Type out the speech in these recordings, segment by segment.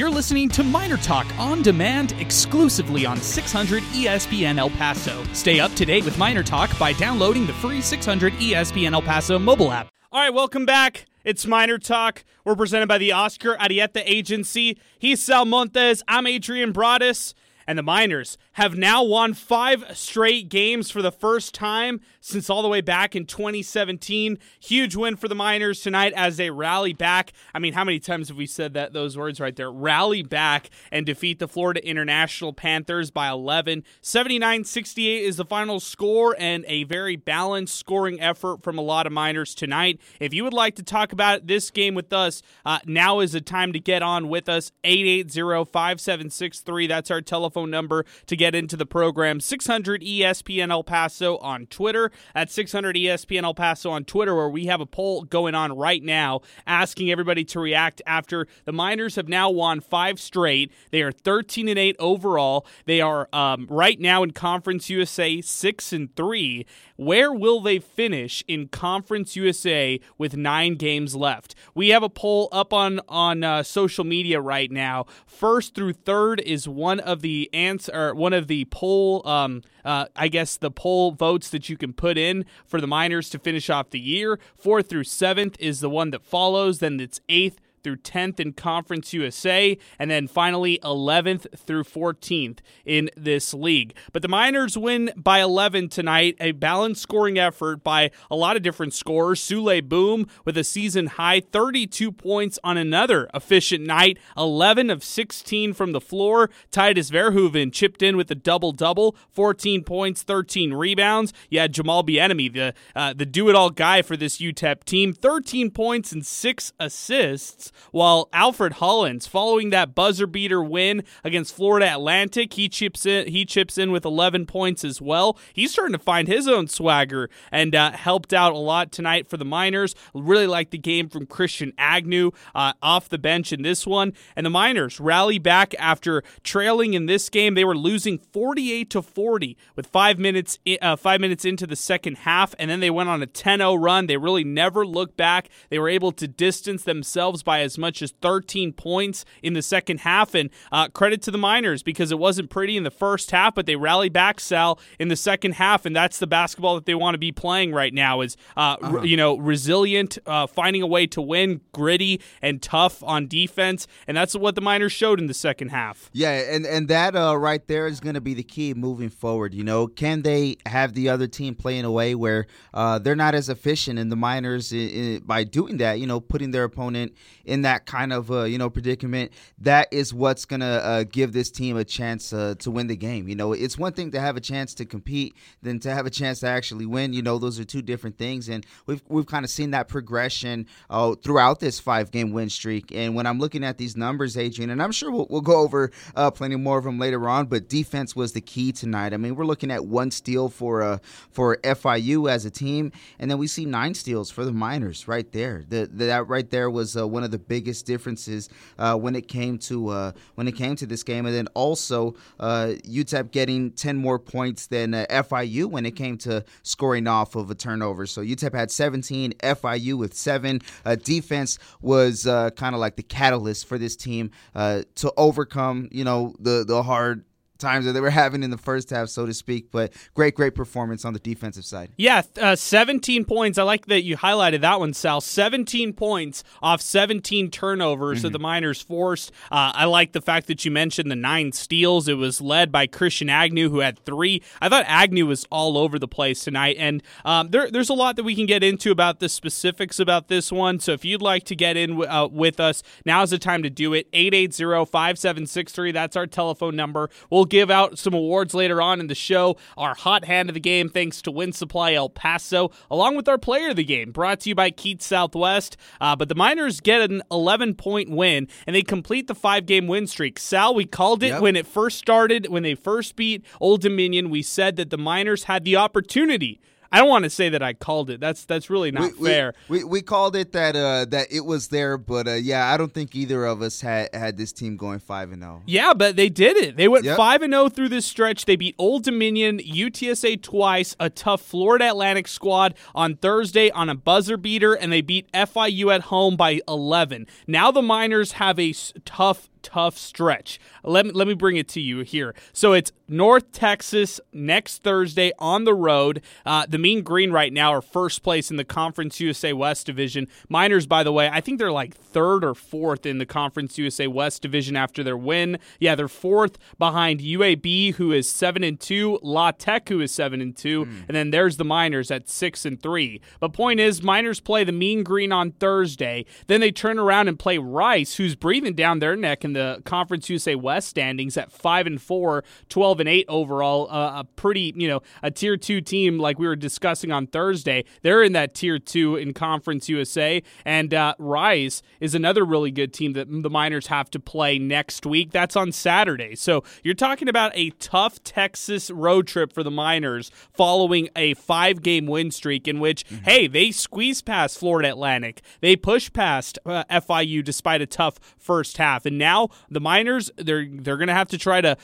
You're listening to Miner Talk on demand exclusively on 600 ESPN El Paso. Stay up to date with Miner Talk by downloading the free 600 ESPN El Paso mobile app. All right, welcome back. It's Miner Talk. We're presented by the Oscar Arieta Agency. He's Sal Montes. I'm Adrian Broadus. And the Miners have now won five straight games for the first time since all the way back in 2017. Huge win for the Miners tonight as they rally back. I mean, how many times have we said that those words right there? Rally back and defeat the Florida International Panthers by 11. 79-68 is the final score and a very balanced scoring effort from a lot of Miners tonight. If you would like to talk about this game with us, uh, now is the time to get on with us. 880-5763. That's our telephone number to get into the program. 600 ESPN El Paso on Twitter at 600 ESPN El Paso on Twitter, where we have a poll going on right now asking everybody to react after the Miners have now won five straight. They are 13 and 8 overall. They are um, right now in Conference USA 6 and 3. Where will they finish in Conference USA with nine games left? We have a poll up on on uh, social media right now. First through third is one of the answer, one of the poll. Um, uh, I guess the poll votes that you can put in for the Miners to finish off the year. Fourth through seventh is the one that follows. Then it's eighth through 10th in Conference USA, and then finally 11th through 14th in this league. But the Miners win by 11 tonight, a balanced scoring effort by a lot of different scorers. Souley Boum with a season high 32 points on another efficient night, 11 of 16 from the floor. Tydus Verhoeven chipped in with a double double, 14 points, 13 rebounds. You had Jamal Bieniemy, the uh, the do it all guy for this UTEP team, 13 points and six assists while Alfred Hollins, following that buzzer beater win against Florida Atlantic, he chips in. He chips in with 11 points as well. He's starting to find his own swagger and uh, helped out a lot tonight for the Miners. Really like the game from Christian Agnew uh, off the bench in this one, and the Miners rally back after trailing in this game. They were losing 48 to 40 with five minutes uh, five minutes into the second half, and then they went on a 10-0 run. They really never looked back. They were able to distance themselves by as much as 13 points in the second half. And uh, credit to the Miners because it wasn't pretty in the first half, but they rallied back, Sal, in the second half, and that's the basketball that they want to be playing right now. Is uh, uh-huh. r- you know resilient, uh, finding a way to win, gritty and tough on defense, and that's what the Miners showed in the second half. Yeah, and and that uh, right there is going to be the key moving forward. You know, can they have the other team play in a way where uh, they're not as efficient, and the Miners by doing that, you know, putting their opponent in that kind of uh, you know predicament, that is what's gonna uh, give this team a chance uh, to win the game. You know, it's one thing to have a chance to compete than to have a chance to actually win. You know, those are two different things, and we've we've kind of seen that progression uh, throughout this five game win streak. And when I'm looking at these numbers, Adrian, and I'm sure we'll, we'll go over uh, plenty more of them later on, but defense was the key tonight. I mean, we're looking at one steal for uh, for FIU as a team, and then we see nine steals for the Miners right there. The, the that right there was uh, one of the biggest differences uh, when it came to uh, when it came to this game, and then also uh, UTEP getting ten more points than uh, FIU when it came to scoring off of a turnover. So UTEP had 17, FIU with seven. Uh, defense was uh, kind of like the catalyst for this team to overcome, you know, the the hard times that they were having in the first half, so to speak. But great, great performance on the defensive side. Yeah, uh, 17 points. I like that you highlighted that one, Sal. 17 points off 17 turnovers mm-hmm. that the Miners forced. Uh, I like the fact that you mentioned the nine steals. It was led by Christian Agnew, who had three. I thought Agnew was all over the place tonight. And um, there, there's a lot that we can get into about the specifics about this one. So if you'd like to get in uh, with us, now's the time to do it. 880 5763. That's our telephone number. We'll give out some awards later on in the show. Our hot hand of the game, thanks to Winsupply El Paso, along with our player of the game, brought to you by Keats Southwest. Uh, but the Miners get an 11 point win, and they complete the five game win streak. Sal, we called it yep. when it first started, when they first beat Old Dominion. We said that the Miners had the opportunity I don't want to say that I called it. That's that's really not we, fair. We, we, we called it that uh, that it was there, but uh, yeah, I don't think either of us had had this team going five and zero. Oh. Yeah, but they did it. They went five and zero oh through this stretch. They beat Old Dominion, UTSA twice, a tough Florida Atlantic squad on Thursday on a buzzer beater, and they beat FIU at home by eleven. Now the Miners have a tough tough stretch. Let me let me bring it to you here. So it's North Texas next Thursday on the road. Uh, the Mean Green right now are first place in the Conference USA West division. Miners, by the way, I think they're like third or fourth in the Conference USA West division after their win. Yeah, they're fourth behind UAB, who is seven and two, La Tech, who is seven and two, mm. and then there's the Miners at six and three. But point is, Miners play the Mean Green on Thursday. Then they turn around and play Rice, who's breathing down their neck in the Conference USA West standings at 5 and 4, 12 and 8 overall. Uh, a pretty, you know, a tier 2 team like we were discussing on Thursday. They're in that tier 2 in Conference USA and uh, Rice is another really good team that the Miners have to play next week. That's on Saturday. So, you're talking about a tough Texas road trip for the Miners following a 5-game win streak in which mm-hmm. hey, they squeezed past Florida Atlantic. They pushed past uh, FIU despite a tough first half. And now the Miners, they're they're going to have to try to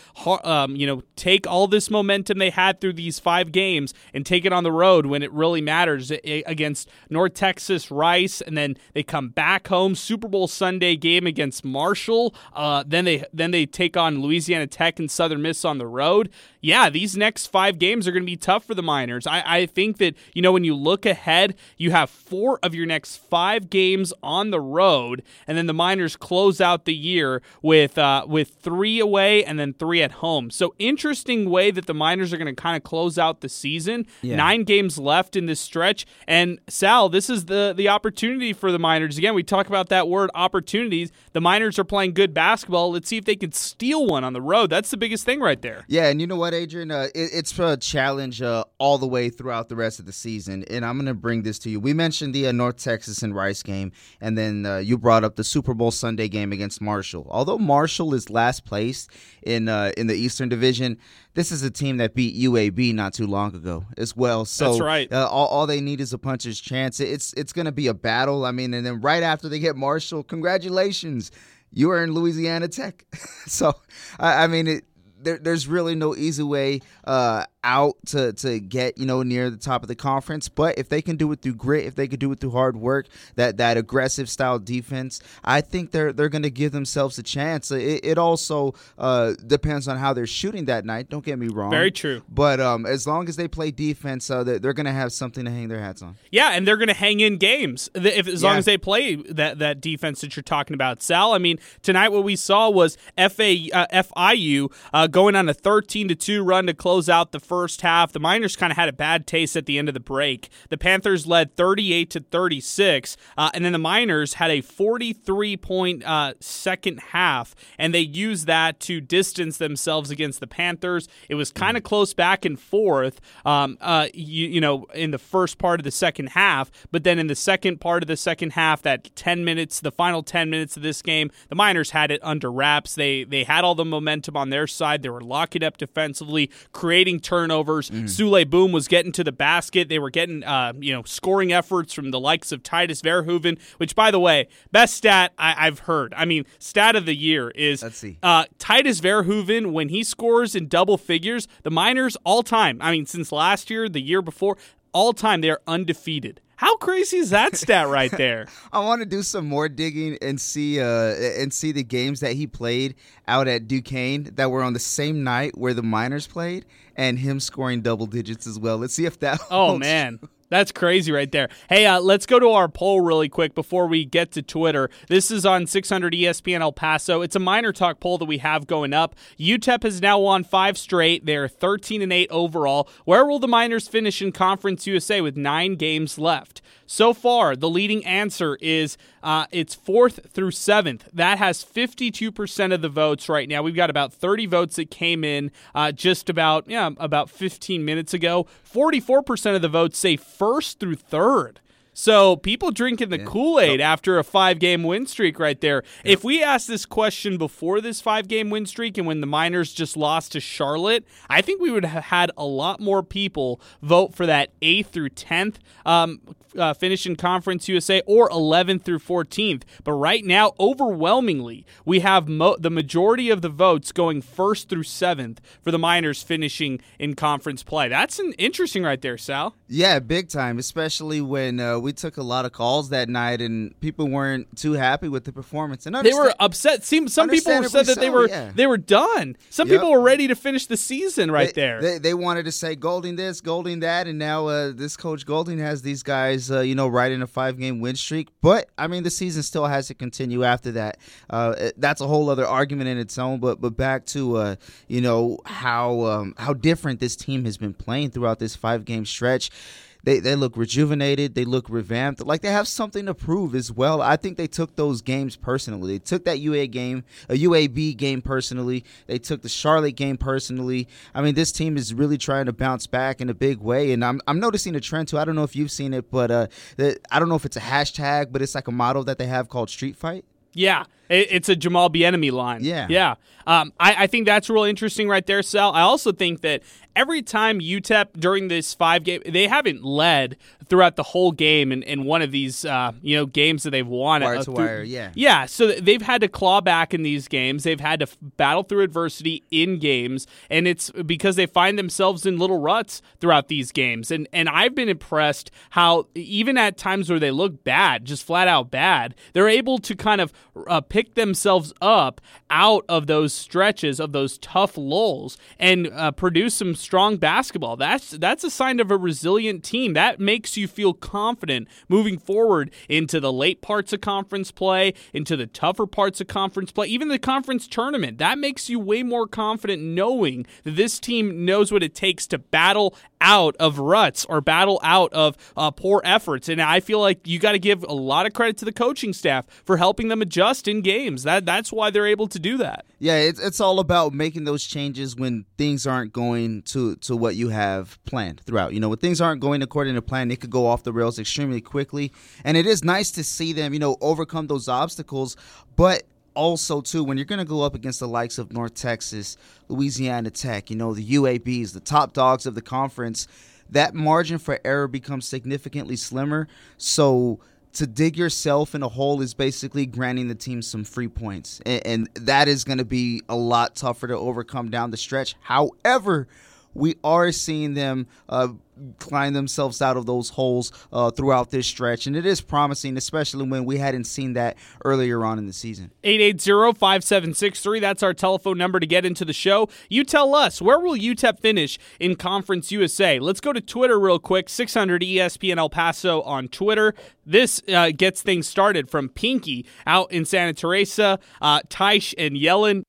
um, you know, take all this momentum they had through these 5 games and take it on the road when it really matters against North Texas Rice and then they come back home Super Bowl Sunday game against Marshall. Uh, then they then they take on Louisiana Tech and Southern Miss on the road. Yeah, these next 5 games are going to be tough for the Miners. I, I think that, you know, when you look ahead, you have 4 of your next 5 games on the road and then the Miners close out the year with uh, with three away and then three at home. So interesting way that the Miners are going to kind of close out the season. Yeah. Nine games left in this stretch, and Sal, this is the the opportunity for the Miners. Again, we talk about that word opportunities. The Miners are playing good basketball. Let's see if they can steal one on the road. That's the biggest thing right there. Yeah, and you know what, Adrian, uh, it, it's a challenge uh, all the way throughout the rest of the season. And I'm going to bring this to you. We mentioned the uh, North Texas and Rice game, and then uh, you brought up the Super Bowl Sunday game against Marshall. Although Marshall is last place in uh, in the Eastern Division, this is a team that beat UAB not too long ago as well. So that's right. Uh, all, all they need is a puncher's chance. It's it's going to be a battle. I mean, and then right after they get Marshall, congratulations, you are in Louisiana Tech. so I, I mean, it, there, there's really no easy way uh, out to to get you know near the top of the conference. But if they can do it through grit, if they can do it through hard work, that that aggressive style defense, I think they're they're going to give themselves a chance. It, it also uh, depends on how they're shooting that night. Don't get me wrong. Very true. But um, as long as they play defense, uh, they're, they're going to have something to hang their hats on. Yeah, and they're going to hang in games if as yeah. long as they play that that defense that you're talking about, Sal. I mean, tonight what we saw was FA uh, FIU uh, going on a 13 to two run to close out the first first half. The Miners kind of had a bad taste at the end of the break. The Panthers led 38 to 36, uh, and then the Miners had a 43 point uh, second half, and they used that to distance themselves against the Panthers. It was kind of close back and forth, um, uh, you, you know, in the first part of the second half, but then in the second part of the second half, that 10 minutes, the final 10 minutes of this game, the Miners had it under wraps. They they had all the momentum on their side. They were locking up defensively, creating turnovers turnovers. Mm. Souley Boum was getting to the basket. They were getting, uh, you know, scoring efforts from the likes of Tydus Verhoeven, which, by the way, best stat I- have heard. I mean, stat of the year is Let's see. Uh, Tydus Verhoeven, when he scores in double figures, the Miners all time, I mean, since last year, the year before, all time, they are undefeated. How crazy is that stat right there? I want to do some more digging and see uh and see the games that he played out at Duquesne that were on the same night where the Miners played and him scoring double digits as well. Let's see if that Oh man. True. That's crazy right there. Hey, uh, let's go to our poll really quick before we get to Twitter. This is on 600 ESPN El Paso. It's a Miner Talk poll that we have going up. UTEP has now won five straight. They're 13 and 8 overall. Where will the Miners finish in Conference USA with nine games left? So far, the leading answer is uh, it's fourth through seventh. That has 52% of the votes right now. We've got about 30 votes that came in uh, just about yeah about 15 minutes ago. 44% of the votes say first through third. So people drinking the yeah. Kool Aid after a five game win streak right there. If we asked this question before this five game win streak and when the Miners just lost to Charlotte, I think we would have had a lot more people vote for that eighth through tenth um, uh, finish in Conference USA or 11th through 14th. But right now, overwhelmingly, we have mo- the majority of the votes going first through seventh for the Miners finishing in conference play. That's an interesting right there, Sal. Yeah, big time, especially when uh, we took a lot of calls that night, and people weren't too happy with the performance. And they were upset. Some some people said that so, they were yeah. they were done. Some yep. people were ready to finish the season right they, there. They, they, wanted to say Golding this, Golding that, and now uh, this coach Golding has these guys, uh, you know, riding a five game win streak. But I mean, the season still has to continue after that. Uh, that's a whole other argument in its own. But but back to uh, you know how um, how different this team has been playing throughout this five game stretch. They, they look rejuvenated. They look revamped. Like they have something to prove as well. I think they took those games personally. They took that UA game, a UAB game personally. They took the Charlotte game personally. I mean, this team is really trying to bounce back in a big way. And I'm, I'm noticing a trend too. I don't know if you've seen it, but uh, the, I don't know if it's a hashtag, but it's like a model that they have called Street Fight. Yeah, it's a Jamal Bieniemy line. Yeah, yeah. Um, I, I, think that's real interesting right there, Sal. I also think that every time UTEP during this five game, they haven't led throughout the whole game in, in one of these uh, you know games that they've won. Wire uh, to wire, yeah, yeah. So they've had to claw back in these games. They've had to f- battle through adversity in games, and it's because they find themselves in little ruts throughout these games. And and I've been impressed how even at times where they look bad, just flat out bad, they're able to kind of uh, pick themselves up out of those stretches of those tough lulls and uh, produce some strong basketball. That's that's a sign of a resilient team. That makes you feel confident moving forward into the late parts of conference play, into the tougher parts of conference play, even the conference tournament. That makes you way more confident knowing that this team knows what it takes to battle out of ruts or battle out of uh, poor efforts. And I feel like you got to give a lot of credit to the coaching staff for helping them adjust in games. That that's why they're able to do that. Yeah, it's it's all about making those changes when things aren't going to to to what you have planned throughout. You know, when things aren't going according to plan, it could go off the rails extremely quickly. And it is nice to see them, you know, overcome those obstacles, but also too when you're going to go up against the likes of North Texas, Louisiana Tech, you know, the UABs, the top dogs of the conference, that margin for error becomes significantly slimmer. So to dig yourself in a hole is basically granting the team some free points. And, and that is going to be a lot tougher to overcome down the stretch. However, we are seeing them uh, climb themselves out of those holes uh, throughout this stretch. And it is promising, especially when we hadn't seen that earlier on in the season. 880-5763, that's our telephone number to get into the show. You tell us, where will UTEP finish in Conference USA? Let's go to Twitter real quick, 600 ESPN El Paso on Twitter. This uh, gets things started from Pinky out in Santa Teresa, uh, Taish and Yellen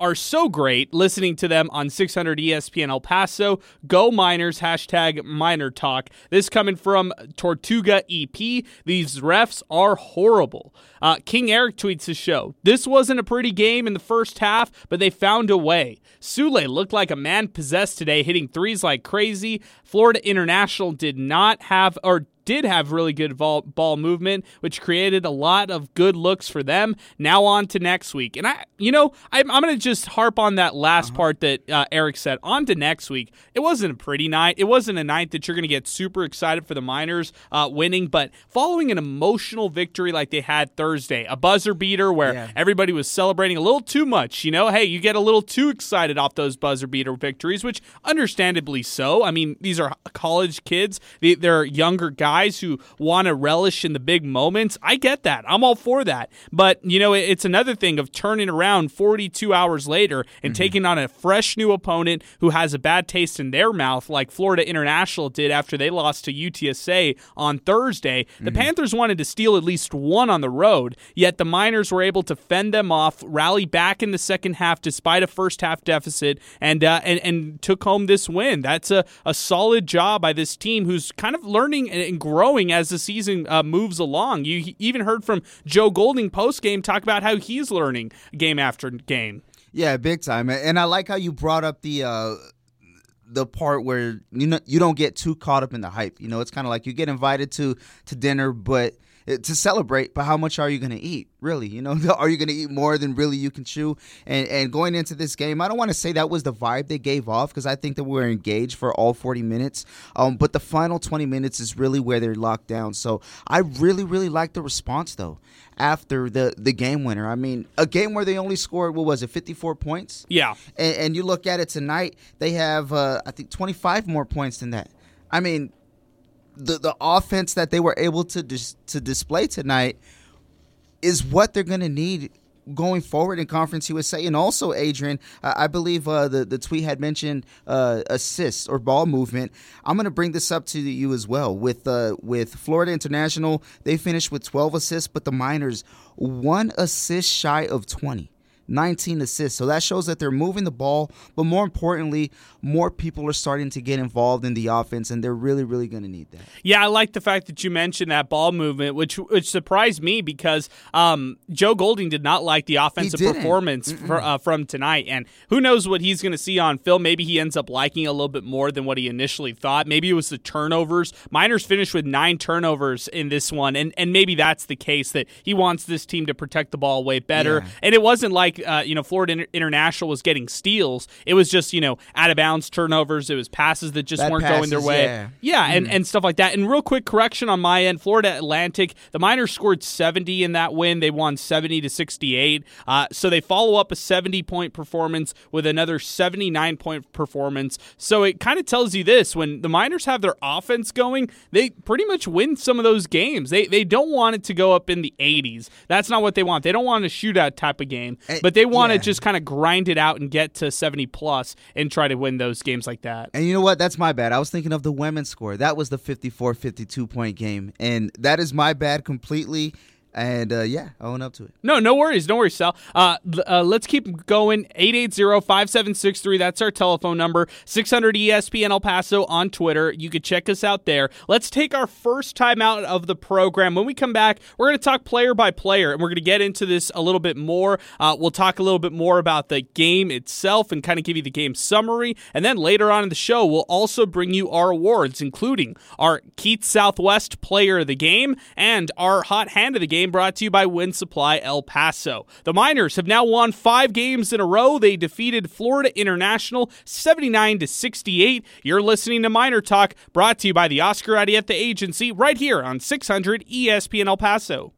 are so great listening to them on 600 ESPN El Paso. Go Miners, hashtag Miner Talk. This coming from Tortuga EP. These refs are horrible. Uh, King Eric tweets his show. This wasn't a pretty game in the first half, but they found a way. Souley looked like a man possessed today, hitting threes like crazy. Florida International did not have, or did have really good ball, ball movement, which created a lot of good looks for them. Now on to next week. And I, you know, I'm, I'm going to just harp on that last uh-huh. part that uh, Eric said. On to next week. It wasn't a pretty night. It wasn't a night that you're going to get super excited for the Miners uh, winning, but following an emotional victory like they had Thursday, a buzzer beater where yeah. everybody was celebrating a little too much. You know, hey, you get a little too excited off those buzzer beater victories, which understandably so. I mean, these are college kids, they're younger guys guys who want to relish in the big moments. I get that. I'm all for that. But, you know, it's another thing of turning around 42 hours later and mm-hmm. taking on a fresh new opponent who has a bad taste in their mouth, like Florida International did after they lost to UTSA on Thursday. The mm-hmm. Panthers wanted to steal at least one on the road, yet the Miners were able to fend them off, rally back in the second half despite a first half deficit, and uh, and, and took home this win. That's a, a solid job by this team who's kind of learning and growing as the season uh, moves along. You even heard from Joe Golding post game talk about how he's learning game after game. Yeah, big time. And I like how you brought up the. Uh the part where you know you don't get too caught up in the hype. You know, it's kind of like you get invited to to dinner, but to celebrate, but how much are you going to eat? Really, you know, are you going to eat more than really you can chew? And and going into this game, I don't want to say that was the vibe they gave off because I think that we were engaged for all 40 minutes. Um, but the final 20 minutes is really where they're locked down. So I really, really like the response though after the the game winner. I mean, a game where they only scored what was it, 54 points? Yeah. And, and you look at it tonight, they have uh, I think 25 more points than that. I mean, the the offense that they were able to dis- to display tonight is what they're going to need going forward in Conference USA. And also, Adrian, I believe uh, the the tweet had mentioned uh, assists or ball movement. I'm going to bring this up to you as well. With uh, with Florida International, they finished with 12 assists, but the Miners one assist shy of 20. 19 assists. So that shows that they're moving the ball, but more importantly, more people are starting to get involved in the offense, and they're really, really going to need that. Yeah, I like the fact that you mentioned that ball movement, which which surprised me because um, Joe Golding did not like the offensive performance for, uh, from tonight, and who knows what he's going to see on film. Maybe he ends up liking a little bit more than what he initially thought. Maybe it was the turnovers. Miners finished with nine turnovers in this one, and and maybe that's the case that he wants this team to protect the ball way better. Yeah. And it wasn't like uh, you know Florida International was getting steals. It was just you know out of bounds turnovers. It was passes that just weren't passes, going their way. Yeah, yeah mm. and, and stuff like that. And real quick correction on my end: Florida Atlantic, the Miners scored 70 in that win. They won 70 to 68. Uh, so they follow up a 70 point performance with another 79 point performance. So it kind of tells you this: when the Miners have their offense going, they pretty much win some of those games. They they don't want it to go up in the 80s. That's not what they want. They don't want a shootout type of game, eh, but they want yeah. to just kind of grind it out and get to 70 plus and try to win those games like that. And you know what? That's my bad. I was thinking of the women's score. That was the 54 52 point game. And that is my bad completely. And uh, yeah, I own up to it. No, no worries. No worries, Sal. Uh, uh, let's keep going. 880-5763. That's our telephone number. 600 ESPN El Paso on Twitter. You could check us out there. Let's take our first time out of the program. When we come back, we're going to talk player by player, and we're going to get into this a little bit more. Uh, we'll talk a little bit more about the game itself and kind of give you the game summary. And then later on in the show, we'll also bring you our awards, including our Keith Southwest Player of the Game and our Hot Hand of the Game game brought to you by Winsupply El Paso. The Miners have now won five games in a row. They defeated Florida International 79 to 68. You're listening to Miner Talk, brought to you by the Oscar Arieta Agency, right here on 600 ESPN El Paso.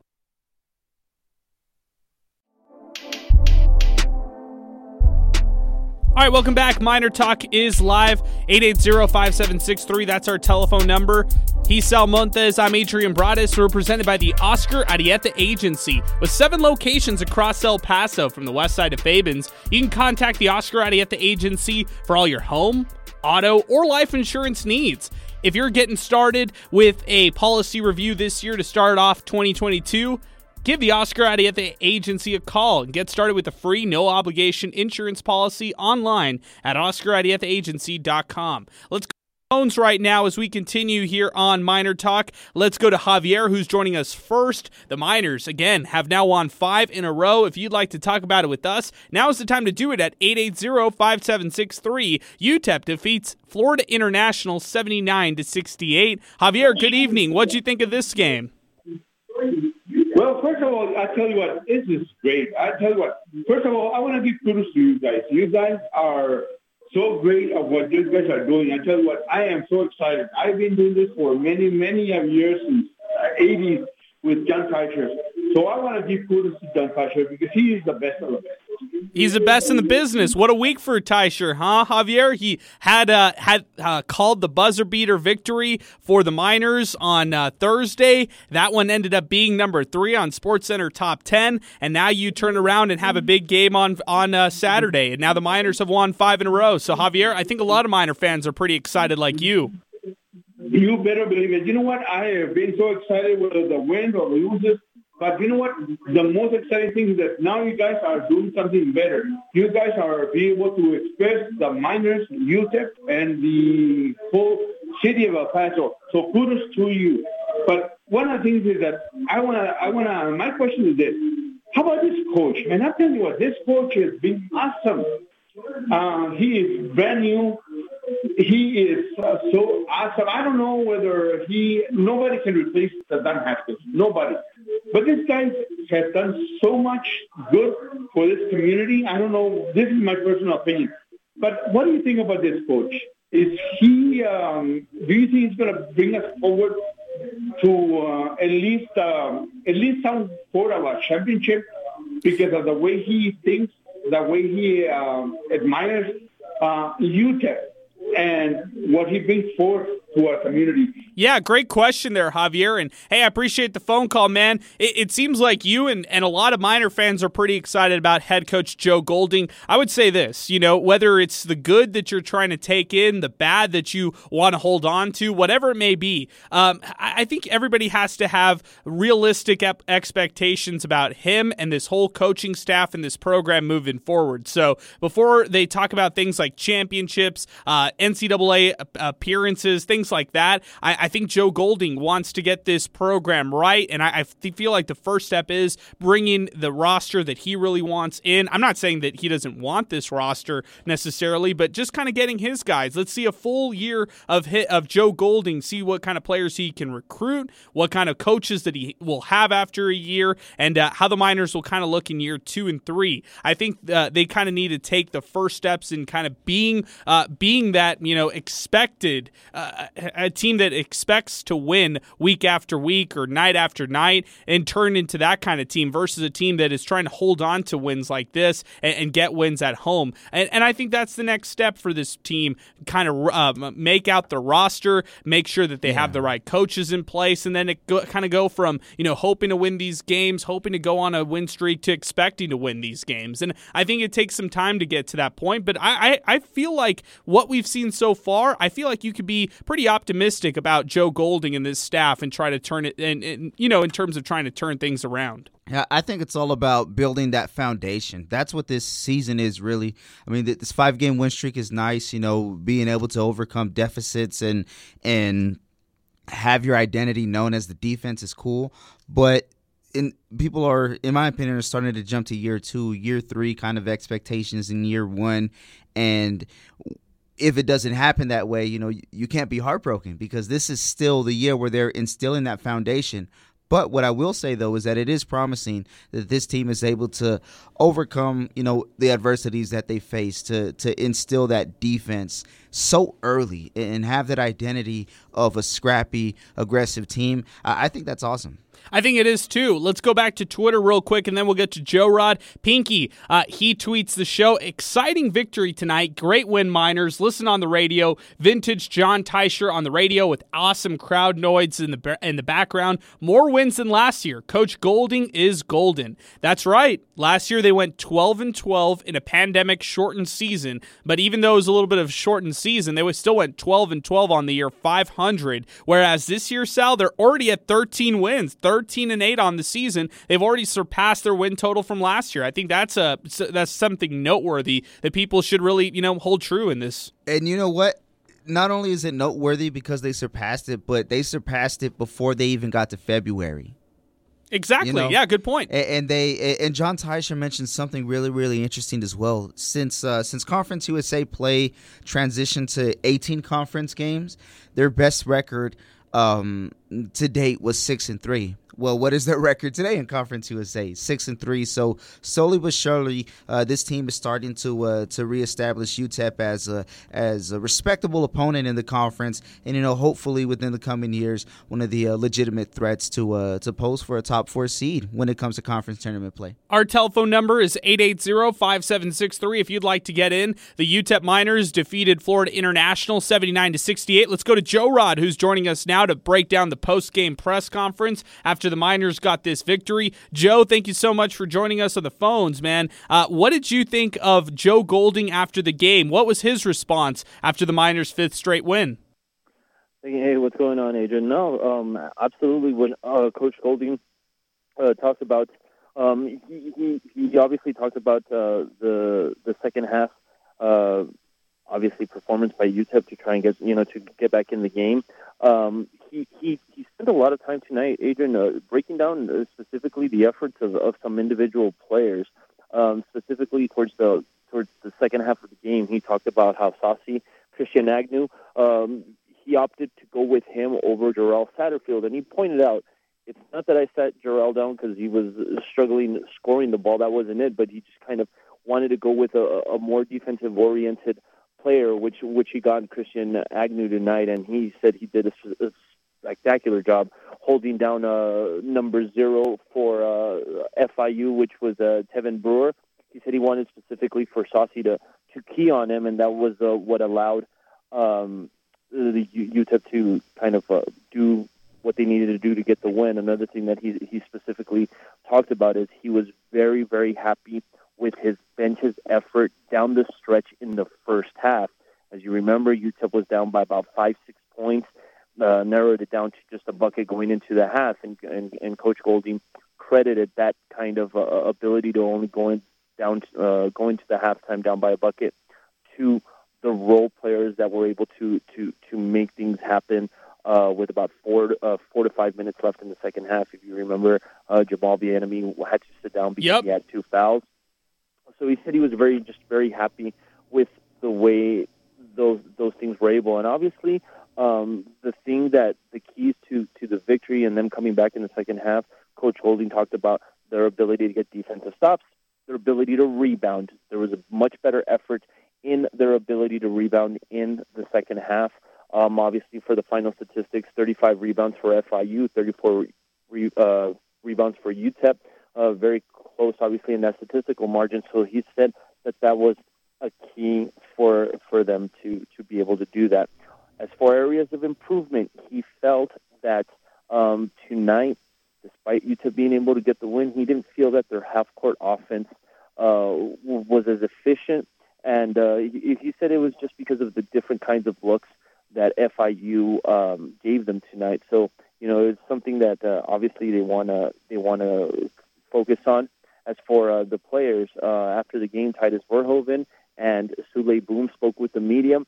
All right, welcome back. Miner Talk is live. 880-5763. That's our telephone number. He's Sal Montes. I'm Adrian Broadus. We're presented by the Oscar Arieta Agency. With seven locations across El Paso from the west side of Fabens, you can contact the Oscar Arieta Agency for all your home, auto, or life insurance needs. If you're getting started with a policy review this year to start off 2022, Give the Oscar Arieta Agency a call and get started with a free, no obligation insurance policy online at OscarArietaAgency.com. Let's go phones right now as we continue here on Miner Talk. Let's go to Javier, who's joining us first. The Miners, again, have now won five in a row. If you'd like to talk about it with us, now is the time to do it at 880-5763. UTEP defeats Florida International 79 to 68. Javier, good evening. What'd you think of this game? Well, first of all, I tell you what, this is great. I tell you what, first of all, I want to give kudos to you guys. You guys are so great of what you guys are doing. I tell you what, I am so excited. I've been doing this for many, many years since uh, 80s with Jon Teicher. So I want to give kudos to Jon Teicher because he is the best of the best. He's the best in the business. What a week for Teicher, huh, Javier? He had uh, had uh, called the buzzer beater victory for the Miners on uh, Thursday. That one ended up being number three on SportsCenter top ten, and now you turn around and have a big game on on uh, Saturday, and now the Miners have won five in a row. So Javier, I think a lot of Miner fans are pretty excited, like you. You better believe it. You know what? I have been so excited whether the win or loses but you know what? The most exciting thing is that now you guys are doing something better. You guys are being able to express the miners, UTEP, and the whole city of El Paso. So kudos to you. But one of the things is that I wanna, I wanna. My question is this: How about this coach? And I'm telling you what, this coach has been awesome. Uh, he is brand new. He is uh, so awesome. I don't know whether he. Nobody can replace the Don Haskins. Nobody. But this guy has done so much good for this community. I don't know. This is my personal opinion. But what do you think about this coach? Is he? Um, do you think he's going to bring us forward to uh, at least um, at least some sort of a championship because of the way he thinks, the way he um, admires uh, UTEP and what he brings forth to our community. Yeah, great question there, Javier. And hey, I appreciate the phone call, man. It, it, seems like you and, and a lot of Miner fans are pretty excited about head coach Joe Golding. I would say this, you know, whether it's the good that you're trying to take in, the bad that you want to hold on to, whatever it may be, um, I, I, think everybody has to have realistic ep- expectations about him and this whole coaching staff and this program moving forward. So before they talk about things like championships, uh, NCAA appearances, things like that, I, I think Joe Golding wants to get this program right, and I, I feel like the first step is bringing the roster that he really wants in. I'm not saying that he doesn't want this roster necessarily, but just kind of getting his guys. Let's see a full year of hit of Joe Golding, see what kind of players he can recruit, what kind of coaches that he will have after a year, and uh, how the Miners will kind of look in year two and three. I think uh, they kind of need to take the first steps in kind of being uh, being that you know expected uh, a team that expects to win week after week or night after night and turn into that kind of team versus a team that is trying to hold on to wins like this and, and get wins at home. And, and, I think that's the next step for this team. Kind of uh, make out the roster, make sure that they yeah. have the right coaches in place, and then it go, kind of go from you know hoping to win these games, hoping to go on a win streak to expecting to win these games. And I think it takes some time to get to that point. But I, I, I feel like what we've seen so far, I feel like you could be pretty optimistic about Joe Golding and this staff and try to turn it and, and you know in terms of trying to turn things around. Yeah, I think it's all about building that foundation. That's what this season is really. I mean, this five game win streak is nice. You know, being able to overcome deficits and and have your identity known as the defense is cool. But in people are, in my opinion, are starting to jump to year two, year three kind of expectations in year one, and if it doesn't happen that way, you know, you can't be heartbroken because this is still the year where they're instilling that foundation. But what I will say though is that it is promising that this team is able to overcome, you know, the adversities that they face to to instill that defense so early and have that identity of a scrappy, aggressive team. I think that's awesome. I think it is too. Let's go back to Twitter real quick and then we'll get to Joe Rod. Pinky, uh, he tweets the show. Exciting victory tonight. Great win, Miners. Listen on the radio. Vintage Jon Teicher on the radio with awesome crowd noise in the, in the background. More wins than last year. Coach Golding is golden. That's right. Last year they went 12 and 12 in a pandemic shortened season, but even though it was a little bit of shortened season, they still went 12 and 12 on the year 500. Whereas this year, Sal, they're already at 13 wins. 13 and 8 on the season. They've already surpassed their win total from last year. I think that's a that's something noteworthy that people should really, you know, hold true in this. And you know what? Not only is it noteworthy because they surpassed it, but they surpassed it before they even got to February. Exactly. You know? Yeah, good point. And, they and Jon Teicher mentioned something really really interesting as well. Since uh, since Conference USA play transitioned to 18 conference games, their best record um, to date was six and three. Well, what is their record today in Conference USA? Six and three. So slowly but surely, uh, this team is starting to uh, to reestablish UTEP as a as a respectable opponent in the conference, and you know, hopefully within the coming years, one of the uh, legitimate threats to uh, to pose for a top four seed when it comes to conference tournament play. Our telephone number is 880-5763 if you'd like to get in. The UTEP Miners defeated Florida International 79 to 68. Let's go to Joe Rod, who's joining us now to break down the post game press conference after the Miners got this victory. Joe, thank you so much for joining us on the phones, man. Uh, what did you think of Joe Golding after the game? What was his response after the Miners' fifth straight win? Hey, what's going on, Adrian? No, um, absolutely. When uh, Coach Golding uh, talks about, um, he, he, he obviously talked about uh, the the second half uh, obviously performance by UTEP to try and get you know to get back in the game. Um, he, he spent a lot of time tonight, Adrian, uh, breaking down uh, specifically the efforts of, of some individual players, um, specifically towards the towards the second half of the game. He talked about how Saucy, Christian Agnew, um, he opted to go with him over Jarrell Satterfield, and he pointed out it's not that I sat Jarrell down because he was struggling scoring the ball. That wasn't it, but he just kind of wanted to go with a, a more defensive oriented player, which which he got Christian Agnew tonight, and he said he did a, a spectacular job holding down uh, number zero for uh, FIU, which was uh, Tevin Brewer. He said he wanted specifically for Saucy to to key on him, and that was uh, what allowed um, the UTEP to kind of uh, do what they needed to do to get the win. Another thing that he he specifically talked about is he was very very happy with his bench's effort down the stretch in the first half. As you remember, UTEP was down by about five six points, uh, narrowed it down to just a bucket going into the half, and and, and Coach Golding credited that kind of uh, ability to only go in, down uh, going to the halftime down by a bucket to the role players that were able to to to make things happen uh, with about four uh, four to five minutes left in the second half. If you remember, uh, Jamal Bieniemy had to sit down because yep. he had two fouls. So he said he was very just very happy with the way those those things were able. And obviously, um, the thing that the keys to to the victory and them coming back in the second half, Coach Golding talked about their ability to get defensive stops, their ability to rebound. There was a much better effort in their ability to rebound in the second half. Um, obviously, for the final statistics, 35 rebounds for FIU, 34 re, uh, rebounds for UTEP. Uh, very close, obviously, in that statistical margin. So he said that that was a key for for them to to be able to do that. As for areas of improvement, he felt that um, tonight, despite UTEP being able to get the win, he didn't feel that their half court offense uh, was as efficient and uh, he, he said it was just because of the different kinds of looks that FIU um, gave them tonight. So you know it's something that uh, obviously they want to they want to focus on. As for uh, the players, uh, after the game, Tydus Verhoeven and Souley Boum spoke with the media.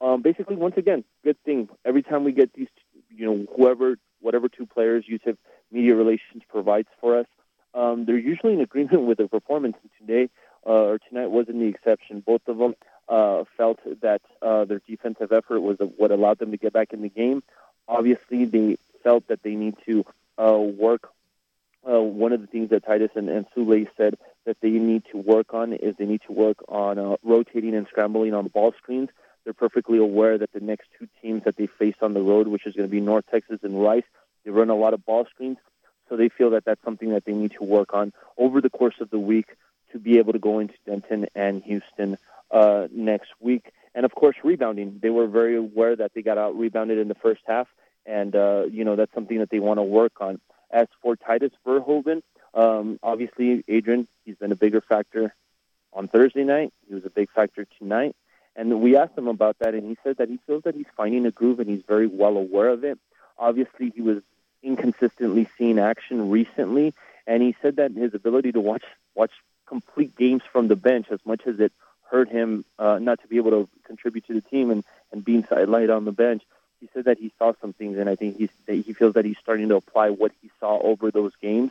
Um, basically, once again, good thing. Every time we get these, you know, whoever, whatever two players UTEP Media Relations provides for us, um, they're usually in agreement with the performance. And today, uh, or tonight wasn't the exception. Both of them uh, felt that uh, their defensive effort was what allowed them to get back in the game. Obviously, they felt that they need to uh, work. Uh, one of the things that Tydus and, and Souley said that they need to work on is they need to work on uh, rotating and scrambling on ball screens. They're perfectly aware that the next two teams that they face on the road, which is going to be North Texas and Rice, they run a lot of ball screens. So they feel that that's something that they need to work on over the course of the week to be able to go into Denton and Houston uh, next week. And of course, rebounding. They were very aware that they got out rebounded in the first half, and uh, you know that's something that they want to work on. As for Tydus Verhoeven, um, obviously Adrian, he's been a bigger factor on Thursday night. He was a big factor tonight. And we asked him about that, and he said that he feels that he's finding a groove and he's very well aware of it. Obviously, he was inconsistently seeing action recently, and he said that his ability to watch watch complete games from the bench as much as it hurt him uh, not to be able to contribute to the team and, and being sidelined on the bench. He said that he saw some things, and I think he's, that he feels that he's starting to apply what he saw over those games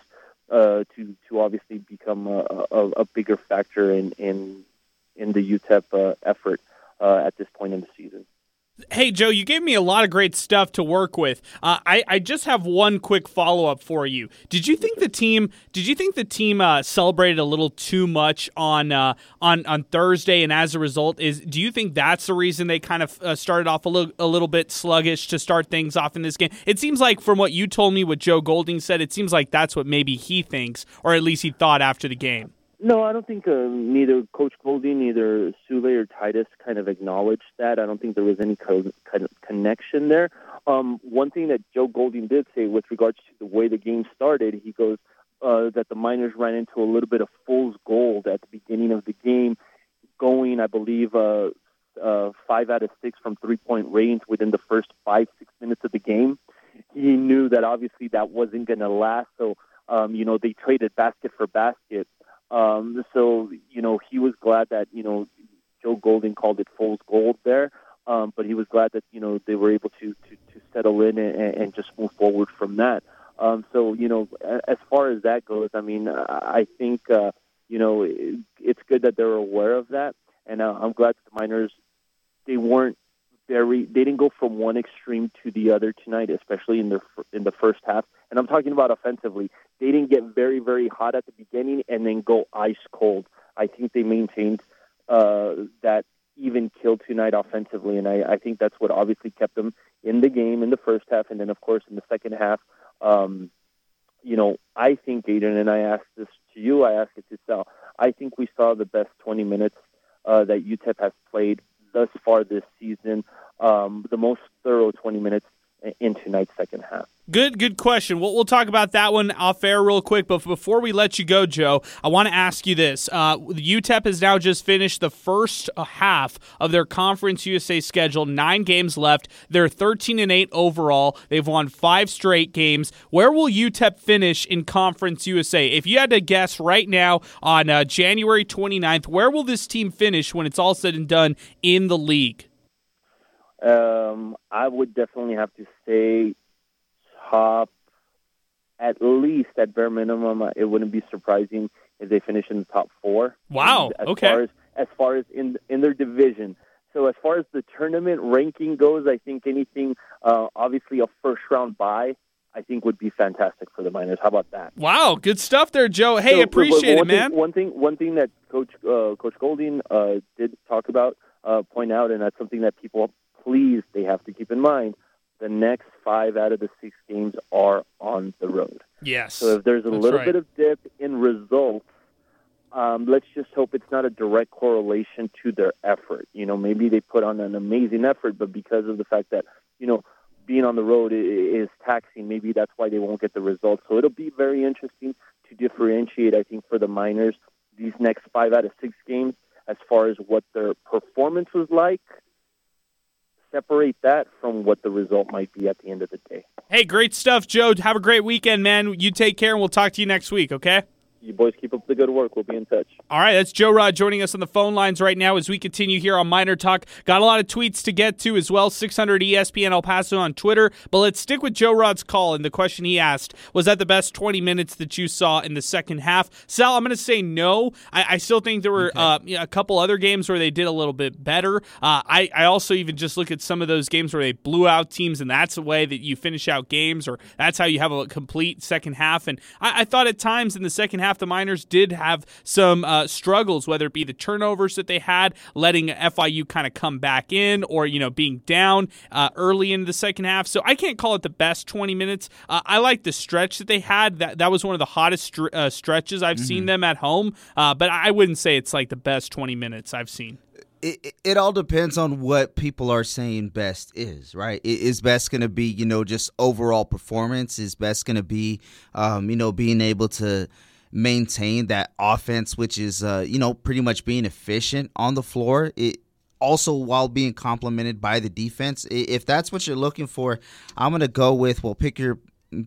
uh, to to obviously become a, a, a bigger factor in in in the UTEP uh, effort uh, at this point in the season. Hey, Joe, you gave me a lot of great stuff to work with. Uh, I, I just have one quick follow up for you. Did you think the team? Did you think the team uh, celebrated a little too much on uh, on on Thursday, and as a result, is do you think that's the reason they kind of uh, started off a little a little bit sluggish to start things off in this game? It seems like from what you told me, what Joe Golding said, it seems like that's what maybe he thinks, or at least he thought after the game. No, I don't think uh, neither Coach Golding, neither Souley or Tydus kind of acknowledged that. I don't think there was any co- kind of connection there. Um, one thing that Joe Golding did say with regards to the way the game started, he goes uh, that the Miners ran into a little bit of fool's gold at the beginning of the game, going, I believe, uh, uh, five out of six from three point range within the first five, six minutes of the game. He knew that obviously that wasn't going to last, so um, you know they traded basket for basket um, so you know he was glad that you know Joe Golding called it fool's gold there, um, but he was glad that you know they were able to to, to settle in and, and just move forward from that. Um, so you know, as far as that goes, I mean, I think uh, you know it, it's good that they're aware of that, and uh, I'm glad that the Miners they weren't very they didn't go from one extreme to the other tonight, especially in the in the first half. And I'm talking about offensively. They didn't get very very hot at the beginning and then go ice cold. I think they maintained uh, that even kill tonight offensively, and I, I think that's what obviously kept them in the game in the first half, and then of course in the second half. Um, you know, I think Aiden, and I asked this to you, I asked it to Sal. I think we saw the best 20 minutes uh, that UTEP has played thus far this season. um, the most thorough 20 minutes in tonight's second half. Good, good question. We'll, we'll talk about that one off air real quick. But before we let you go, Joe, I want to ask you this: uh, UTEP has now just finished the first uh, half of their Conference USA schedule. Nine games left. They're 13 and eight overall. They've won five straight games. Where will UTEP finish in Conference USA? If you had to guess right now on uh, January 29th, where will this team finish when it's all said and done in the league? Um, I would definitely have to say top, at least at bare minimum. Uh, it wouldn't be surprising if they finish in the top four. Wow. As okay. Far as, as far as in in their division. So as far as the tournament ranking goes, I think anything, uh, obviously a first round bye, I think would be fantastic for the Miners. How about that? Wow, good stuff there, Joe. Hey, so, appreciate it, man. Thing, one thing, one thing that Coach uh, Coach Golding uh, did talk about, uh, point out, and that's something that people please they have to keep in mind the next five out of the six games are on the road. Yes. So if there's a That's little right. bit of dip in results, um, let's just hope it's not a direct correlation to their effort. You know, maybe they put on an amazing effort, but because of the fact that you know being on the road is taxing, maybe that's why they won't get the results. So it'll be very interesting to differentiate. I think for the Miners these next five out of six games as far as what their performance was like separate that from what the result might be at the end of the day. Hey, great stuff, Joe. Have a great weekend, man. You take care, and we'll talk to you next week, okay? You boys keep up the good work. We'll be in touch. All right, that's Joe Rod joining us on the phone lines right now as we continue here on Miner Talk. Got a lot of tweets to get to as well. 600 ESPN El Paso on Twitter. But let's stick with Joe Rod's call. And the question he asked was that the best 20 minutes that you saw in the second half? Sal, I'm going to say no. I, I, still think there were okay. uh, a couple other games where they did a little bit better. Uh, I, I also even just look at some of those games where they blew out teams, and that's the way that you finish out games, or that's how you have a complete second half. And I, I thought at times in the second half, the Miners did have some uh, struggles, whether it be the turnovers that they had, letting FIU kind of come back in, or you know being down uh, early in the second half. So I can't call it the best 20 minutes. Uh, I like the stretch that they had. That that was one of the hottest str- stretches I've mm-hmm. seen them at home. but I wouldn't say it's like the best 20 minutes I've seen. It, it all depends on what people are saying best is, right? Is best going to be, you know, just overall performance? Is best going to be, um, you know, being able to maintain that offense, which is uh, you know pretty much being efficient on the floor. It also while being complemented by the defense. If that's what you're looking for, I'm gonna go with well pick your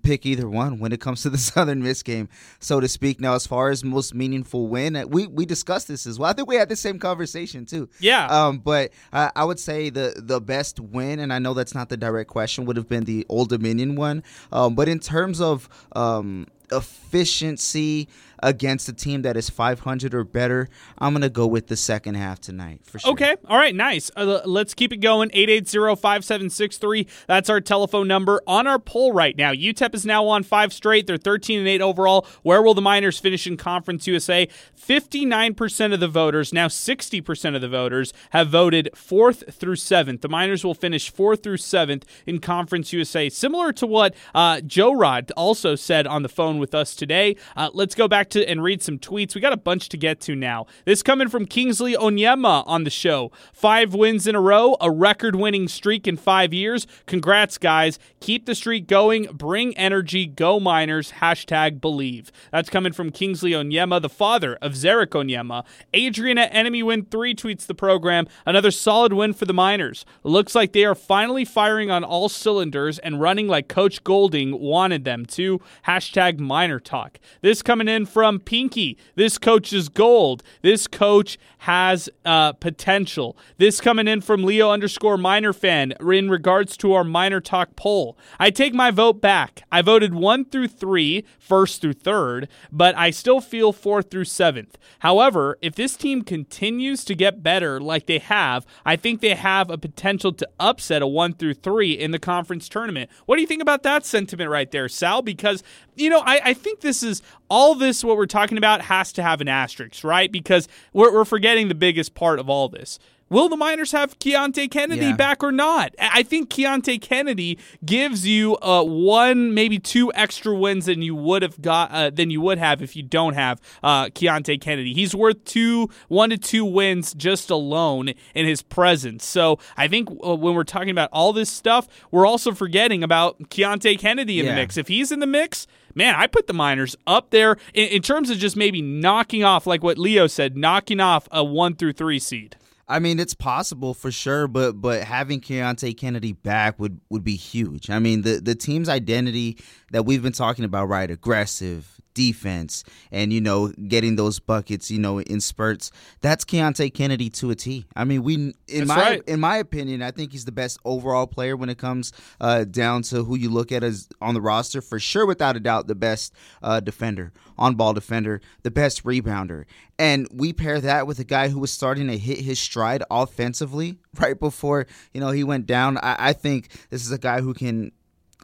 pick either one when it comes to the Southern Miss game, so to speak. Now, as far as most meaningful win, we we discussed this as well. I think we had the same conversation too. Yeah. Um, but uh, I would say the the best win, and I know that's not the direct question, would have been the Old Dominion one. Um, but in terms of um, efficiency against a team that is 500 or better, I'm going to go with the second half tonight for sure. Okay. All right. Nice. Uh, let's keep it going. 880-5763. That's our telephone number on our poll right now. UTEP is now on five straight. They're 13 and 8 overall. Where will the Miners finish in Conference USA? 59% of the voters, now 60% of the voters, have voted fourth through seventh. The Miners will finish fourth through seventh in Conference USA, similar to what uh, Joe Rod also said on the phone with us today. Uh, let's go back to and read some tweets. We got a bunch to get to now. This coming from Kingsley Onyema on the show. Five wins in a row, a record winning streak in five years. Congrats, guys. Keep the streak going. Bring energy. Go Miners. Hashtag believe. That's coming from Kingsley Onyema, the father of Ze'Rik Onyema. Adrian at Enemy Win 3 tweets the program. Another solid win for the Miners. Looks like they are finally firing on all cylinders and running like Coach Golding wanted them to. Hashtag Miner Talk. This coming in from Pinky. This coach is gold. This coach has uh, potential. This coming in from Leo underscore minor fan in regards to our Miner Talk poll. I take my vote back. I voted one through three, first through third, but I still feel fourth through seventh. However, if this team continues to get better like they have, I think they have a potential to upset a one through three in the conference tournament. What do you think about that sentiment right there, Sal? Because, you know, I, I think this is all this, what we're talking about, has to have an asterisk, right? Because we're, we're forgetting the biggest part of all this. Will the Miners have Keonte Kennedy Yeah. back or not? I think Keonte Kennedy gives you uh, one, maybe two extra wins than you would have got uh, than you would have if you don't have uh, Keonte Kennedy. He's worth two, one to two wins just alone in his presence. So I think uh, when we're talking about all this stuff, we're also forgetting about Keonte Kennedy in the mix. If he's in the mix, man, I put the Miners up there in, in terms of just maybe knocking off, like what Leo said, knocking off a one through three seed. I mean, it's possible for sure, but but having Keonte Kennedy back would would be huge. I mean, the the team's identity that we've been talking about, right? Aggressive defense, and you know, getting those buckets, you know, in spurts. That's Keonte Kennedy to a T. I mean, we in That's my right. in my opinion, I think he's the best overall player when it comes uh, down to who you look at as on the roster. For sure, without a doubt, the best uh, defender, on ball defender, the best rebounder. And we pair that with a guy who was starting to hit his stride offensively right before you know he went down. I, I think this is a guy who can.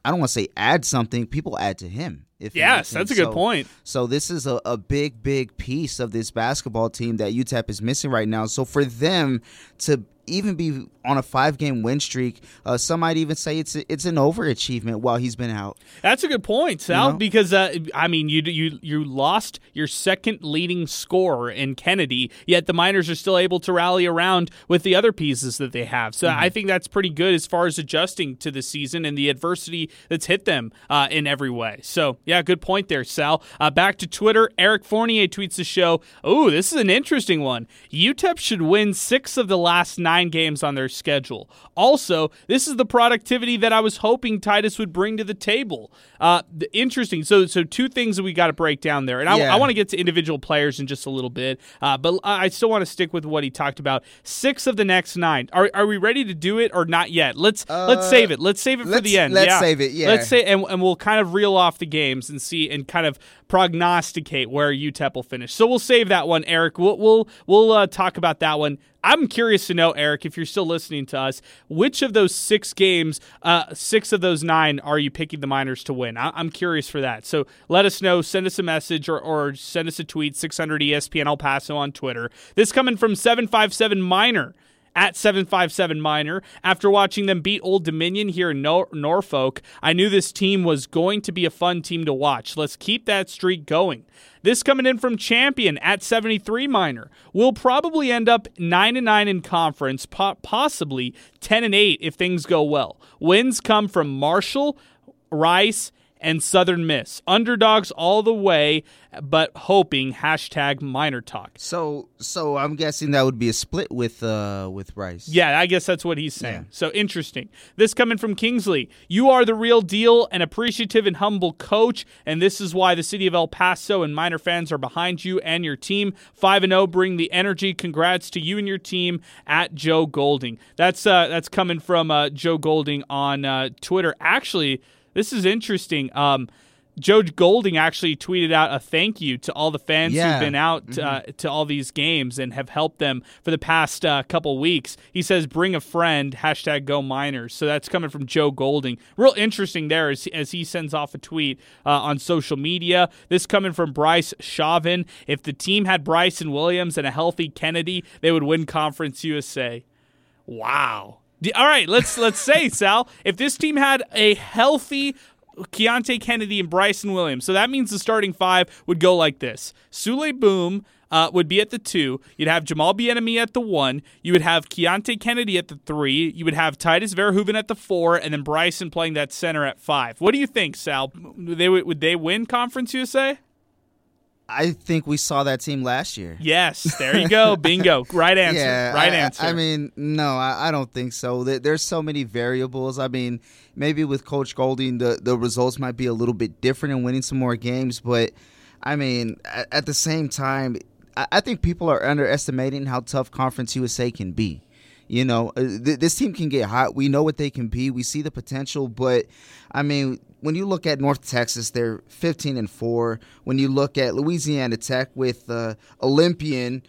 I don't want to say add something. People add to him. If Yes, that's a good So- point. so this is a, a big, big piece of this basketball team that UTEP is missing right now. So for them to even be on a five-game win streak, uh, some might even say it's it's an overachievement while he's been out. That's a good point, Sal. You know? Because uh, I mean, you you you lost your second leading scorer in Kennedy, yet the Miners are still able to rally around with the other pieces that they have. So Mm-hmm. I think that's pretty good as far as adjusting to the season and the adversity that's hit them uh, in every way. So yeah, good point there, Sal. Uh, back to Twitter. Eric Fournier tweets the show. Oh, this is an interesting one. UTEP should win six of the last nine games on their schedule. Also, this is the productivity that I was hoping Tydus would bring to the table. Uh, the- interesting. So, so two things that we got to break down there, and I, Yeah. I want to get to individual players in just a little bit, uh, but I still want to stick with what he talked about. Six of the next nine. Are, are we ready to do it or not yet? Let's let's Uh, save it. Let's save it for let's- the end. let's yeah. save it, yeah. Let's say, and, and we'll kind of reel off the games and see and kind of prognosticate where UTEP will finish. So we'll save that one, Eric. We'll we'll we'll uh, talk about that one. I'm curious to know, Eric, if you're still listening to us, which of those six games, uh, six of those nine, are you picking the Miners to win? I- I'm curious for that. So let us know. Send us a message or, or send us a tweet. 600 ESPN El Paso on Twitter. This coming from 757 Miner at 757 Minor. After watching them beat Old Dominion here in Nor- Norfolk, I knew this team was going to be a fun team to watch. Let's keep that streak going. This coming in from Champion at 73 Minor. We'll probably end up 9 and 9 in conference, po- possibly 10 and 8 if things go well. Wins come from Marshall, Rice, and Southern Miss. Underdogs all the way, but hoping hashtag Miner Talk. So so I'm guessing that would be a split with uh with Rice. Yeah, I guess that's what he's saying. Yeah. So interesting. This coming from Kingsley. You are the real deal, an appreciative and humble coach, and this is why the city of El Paso and Miner fans are behind you and your team. 5 and 0 bring the energy. Congrats to you and your team at Joe Golding. That's uh that's coming from uh, Joe Golding on uh, Twitter. Actually, this is interesting. Um Joe Golding actually tweeted out a thank you to all the fans Yeah. who've been out uh, to all these games and have helped them for the past uh, couple weeks. He says, "Bring a friend." Hashtag Go Miners. So that's coming from Joe Golding. Real interesting there as, as he sends off a tweet uh, on social media. This coming from Bryce Chauvin. If the team had Bryson Williams and a healthy Kennedy, they would win Conference USA. Wow. All right, let's let's say Sal, if this team had a healthy Keonte Kennedy and Bryson Williams, so that means the starting five would go like this: Souley Boum uh, would be at the two. You'd have Jamal Bieniemy at the one. You would have Keontae Kennedy at the three. You would have Tydus Verhoeven at the four, and then Bryson playing that center at five. What do you think, Sal? They would would they win Conference USA? I think we saw that team last year. Yes, there you go, bingo, right answer, Yeah, right I- answer. I, mean, no, I, I don't think so. There's so many variables. I mean, maybe with Coach Golding, the the results might be a little bit different in winning some more games. But I mean, at, at the same time, I, I think people are underestimating how tough Conference USA can be. You know, uh, th- this team can get hot. We know what they can be. We see the potential, but I mean, when you look at North Texas, they're 15 and four. When you look at Louisiana Tech with uh, Olympian,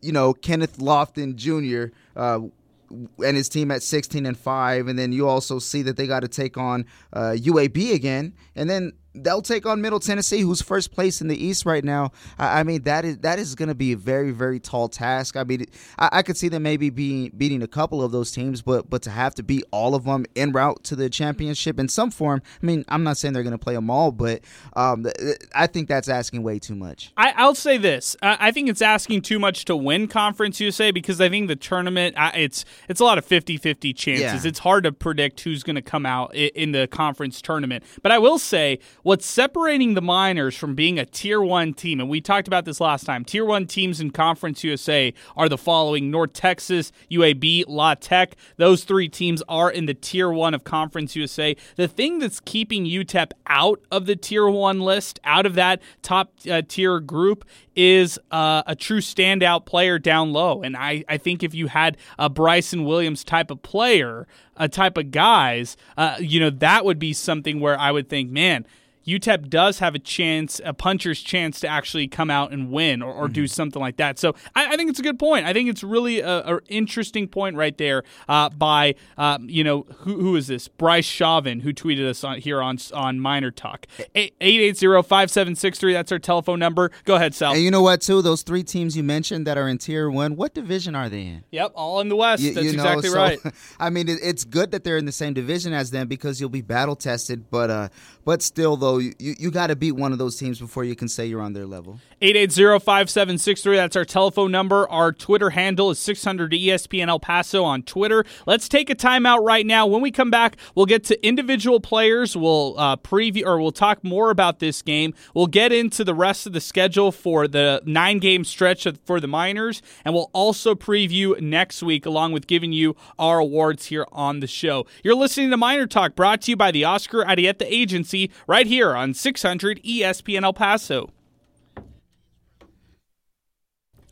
you know Kenneth Lofton Jr. Uh, and his team at 16 and five, and then you also see that they got to take on uh, UAB again, and then they'll take on Middle Tennessee, who's first place in the East right now. I, I mean, that is that is going to be a very very tall task. I mean, I, I, could see them maybe being beating a couple of those teams, but but to have to beat all of them en route to the championship in some form. I mean, I'm not saying they're going to play them all, but um, I think that's asking way too much. I, will say this: I think it's asking too much to win Conference USA because I think the tournament it's it's a lot of 50-50 chances. Yeah. It's hard to predict who's going to come out in the conference tournament. But I will say what's separating the Miners from being a tier one team, and we talked about this last time. Tier one teams in Conference USA are the following: North Texas, UAB, La Tech. Those three teams are in the tier one of Conference USA. The thing that's keeping UTEP out of the tier one list, out of that top uh, tier group, is uh, a true standout player down low. And I, I think if you had a Bryson Williams type of player, a type of guys, uh, you know, that would be something where I would think, man, UTEP does have a chance, a puncher's chance to actually come out and win or, or mm-hmm. do something like that. So I, I, think it's a good point. I think it's really an interesting point right there uh, by, uh, you know, who, who is this? Bryce Chauvin, who tweeted us on, here on on Miner Talk. 880-5763, that's our telephone number. Go ahead, Sal. And you know what, too? Those three teams you mentioned that are in Tier 1, what division are they in? Yep, all in the West. You, that's you know, exactly so, right. I mean, it, it's good that they're in the same division as them because you'll be battle tested, but uh, but still, though, you, you got to beat one of those teams before you can say you're on their level. 880-5763, that's our telephone number. Our Twitter handle is 600 ESPN El Paso on Twitter. Let's take a timeout right now. When we come back, we'll get to individual players. We'll uh, preview or we'll talk more about this game. We'll get into the rest of the schedule for the nine game stretch for the Miners, and we'll also preview next week along with giving you our awards here on the show. You're listening to Miner Talk brought to you by the Oscar Arieta Agency right here on 600 ESPN El Paso.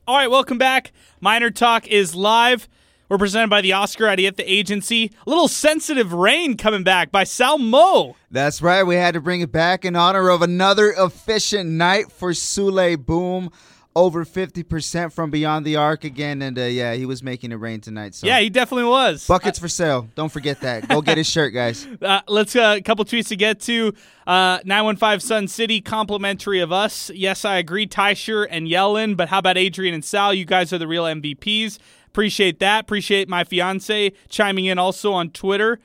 All right, welcome back. Miner Talk is live. We're presented by the Oscar at the Agency. A little sensitive rain coming back by Sal Mo. That's right. We had to bring it back in honor of another efficient night for Souley Boum over 50% from beyond the arc again and uh, yeah he was making it rain tonight so. Yeah he definitely was. Buckets uh, for sale. Don't forget that. Go get his shirt guys. Uh, let's uh, a couple tweets to get to. Uh, 915 sun city complimentary of us. Yes i agree Teicher and yellen but how about adrian and sal? You guys are the real mvps appreciate that. Appreciate my fiance chiming in also on twitter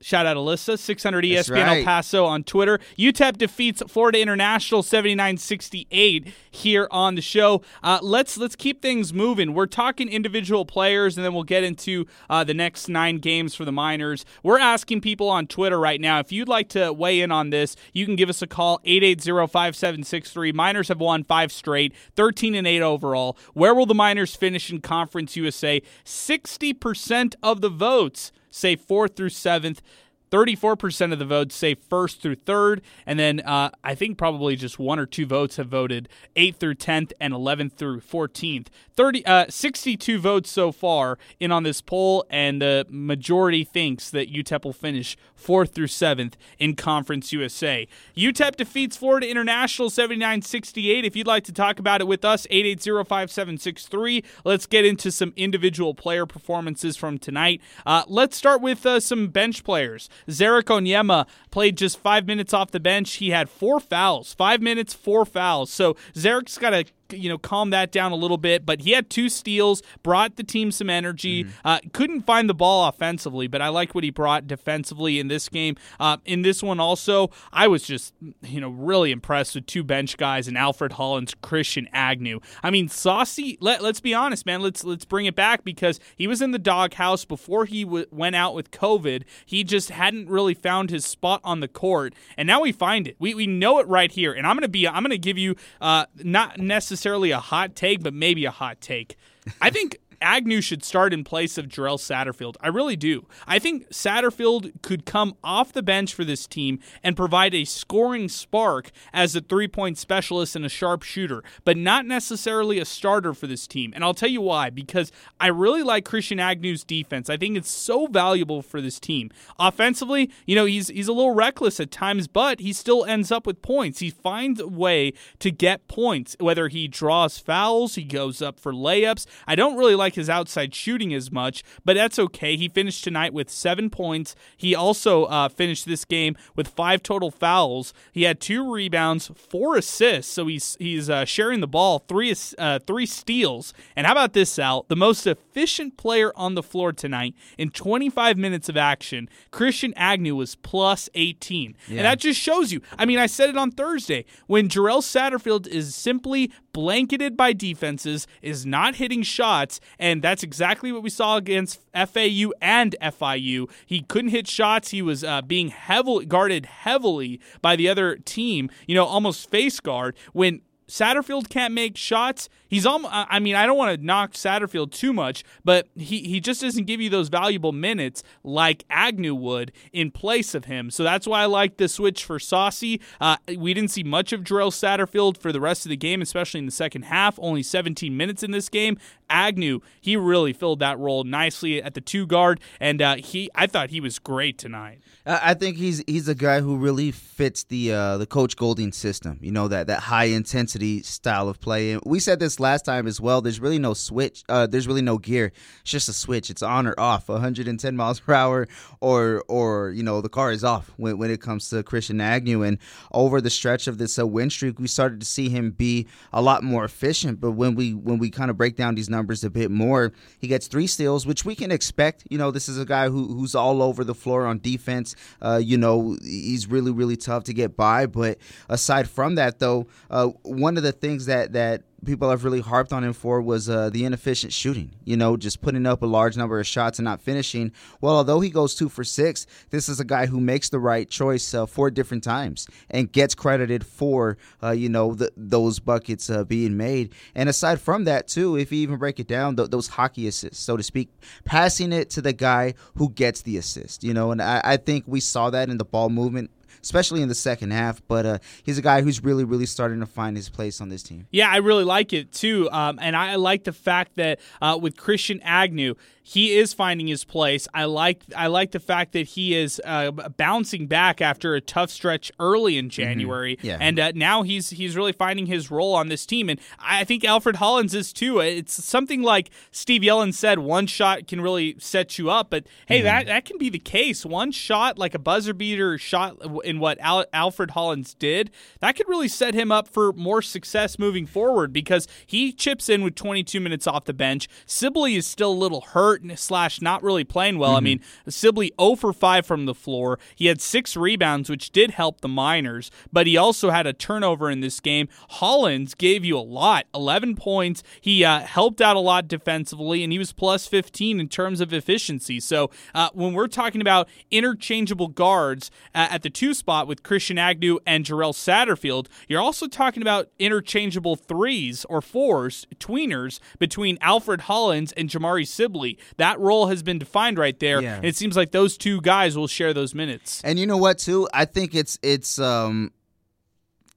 Shout out Alyssa, 600 ESPN right. El Paso on Twitter. UTEP defeats Florida International 79-68 here on the show. Uh, let's let's keep things moving. We're talking individual players, and then we'll get into uh, the next nine games for the Miners. We're asking people on Twitter right now if you'd like to weigh in on this. You can give us a call 880-5763. Miners have won five straight, 13 and eight overall. Where will the Miners finish in Conference USA? 60% of the votes say fourth through seventh. 34% of the votes say first through third. And then uh, I think probably just one or two votes have voted 8th through 10th and 11th through 14th. 30, uh, 62 votes so far in on this poll, and the majority thinks that UTEP will finish fourth through seventh in Conference USA. UTEP defeats Florida International 79 68. If you'd like to talk about it with us, 880 5763. Let's get into some individual player performances from tonight. Uh, let's start with uh, some bench players. Ze'Rik Onyema played just five minutes off the bench. He had four fouls, five minutes, four fouls. So Ze'Rik's got to you know calm that down a little bit. But he had two steals, brought the team some energy. Mm-hmm. Uh, couldn't find the ball offensively, but I like what he brought defensively in this game. Uh, in this one also, I was just you know really impressed with two bench guys and Alfred Hollins, Christian Agnew. I mean, Saucy. Let, let's be honest, man. Let's let's bring it back because he was in the doghouse before he w- went out with COVID. He just hadn't really found his spot on the court, and now we find it. We we know it right here, and I'm gonna be I'm gonna give you uh, not necessarily necessarily a hot take, but maybe a hot take. I think Agnew should start in place of Jarrell Satterfield. I really do. I think Satterfield could come off the bench for this team and provide a scoring spark as a three point specialist and a sharp shooter, but not necessarily a starter for this team. And I'll tell you why because I really like Christian Agnew's defense. I think it's so valuable for this team. Offensively, you know, he's he's a little reckless at times, but he still ends up with points. He finds a way to get points, whether he draws fouls, he goes up for layups. I don't really like like his outside shooting as much, but that's okay. He finished tonight with seven points. He also uh, finished this game with five total fouls. He had two rebounds, four assists, so he's he's uh, sharing the ball, three uh, three steals. And how about this, Al? The most efficient player on the floor tonight in 25 minutes of action, Christian Agnew was plus 18, yeah. and that just shows you. I mean, I said it on Thursday when Jarrell Satterfield is simply blanketed by defenses, is not hitting shots, and that's exactly what we saw against FAU and FIU. He couldn't hit shots. He was uh, being heavily guarded heavily by the other team. You know, almost face guard when Satterfield can't make shots. He's almost, I mean, I don't want to knock Satterfield too much, but he, he just doesn't give you those valuable minutes like Agnew would in place of him. So that's why I like the switch for Saucy. Uh, we didn't see much of Jarrell Satterfield for the rest of the game, especially in the second half. Only 17 minutes in this game. Agnew, he really filled that role nicely at the two guard, and uh, he, I thought he was great tonight. I think he's he's a guy who really fits the uh, the Coach Golding system. You know that that high intensity style of play. And we said this last time as well. There's really no switch. Uh, there's really no gear. It's just a switch. It's on or off. 110 miles per hour, or or you know the car is off when when it comes to Christian Agnew. And over the stretch of this uh, win streak, we started to see him be a lot more efficient. But when we when we kind of break down these numbers a bit more, he gets three steals, which we can expect. You know, this is a guy who who's all over the floor on defense. Uh, you know, he's really, really tough to get by. But aside from that, though, uh, one of the things that that people have really harped on him for was uh, the inefficient shooting. You know, just putting up a large number of shots and not finishing. Well, although he goes two for six, this is a guy who makes the right choice uh, four different times and gets credited for uh, you know the, those buckets uh, being made. And aside from that, too, if you even break it down, th- those hockey assists, so to speak, passing it to the guy who gets the assist. You know, and I, I think we saw that in the ball movement especially in the second half. But uh, he's a guy who's really, really starting to find his place on this team. Yeah, I really like it too. Um, and I like the fact that uh, with Christian Agnew, he is finding his place. I like I like the fact that he is uh, bouncing back after a tough stretch early in mm-hmm. January, mm-hmm. yeah. and uh, now he's he's really finding his role on this team. And I think Alfred Hollins is too. It's something like Steve Yellen said: one shot can really set you up. But hey, mm-hmm. that that can be the case. One shot, like a buzzer beater shot in what Al- Alfred Hollins did, that could really set him up for more success moving forward because he chips in with 22 minutes off the bench. Sibley is still a little hurt hurt slash not really playing well. Mm-hmm. I mean, Sibley 0 for 5 from the floor. He had six rebounds, which did help the Miners, but he also had a turnover in this game. Hollins gave you a lot 11 points. He uh, helped out a lot defensively, and he was plus 15 in terms of efficiency. So uh, when we're talking about interchangeable guards uh, at the two spot with Christian Agnew and Jarrell Satterfield, you're also talking about interchangeable threes or fours, tweeners between Alfred Hollins and Jamari Sibley. That role has been defined right there. Yeah. And it seems like those two guys will share those minutes. And you know what, too? I think it's it's um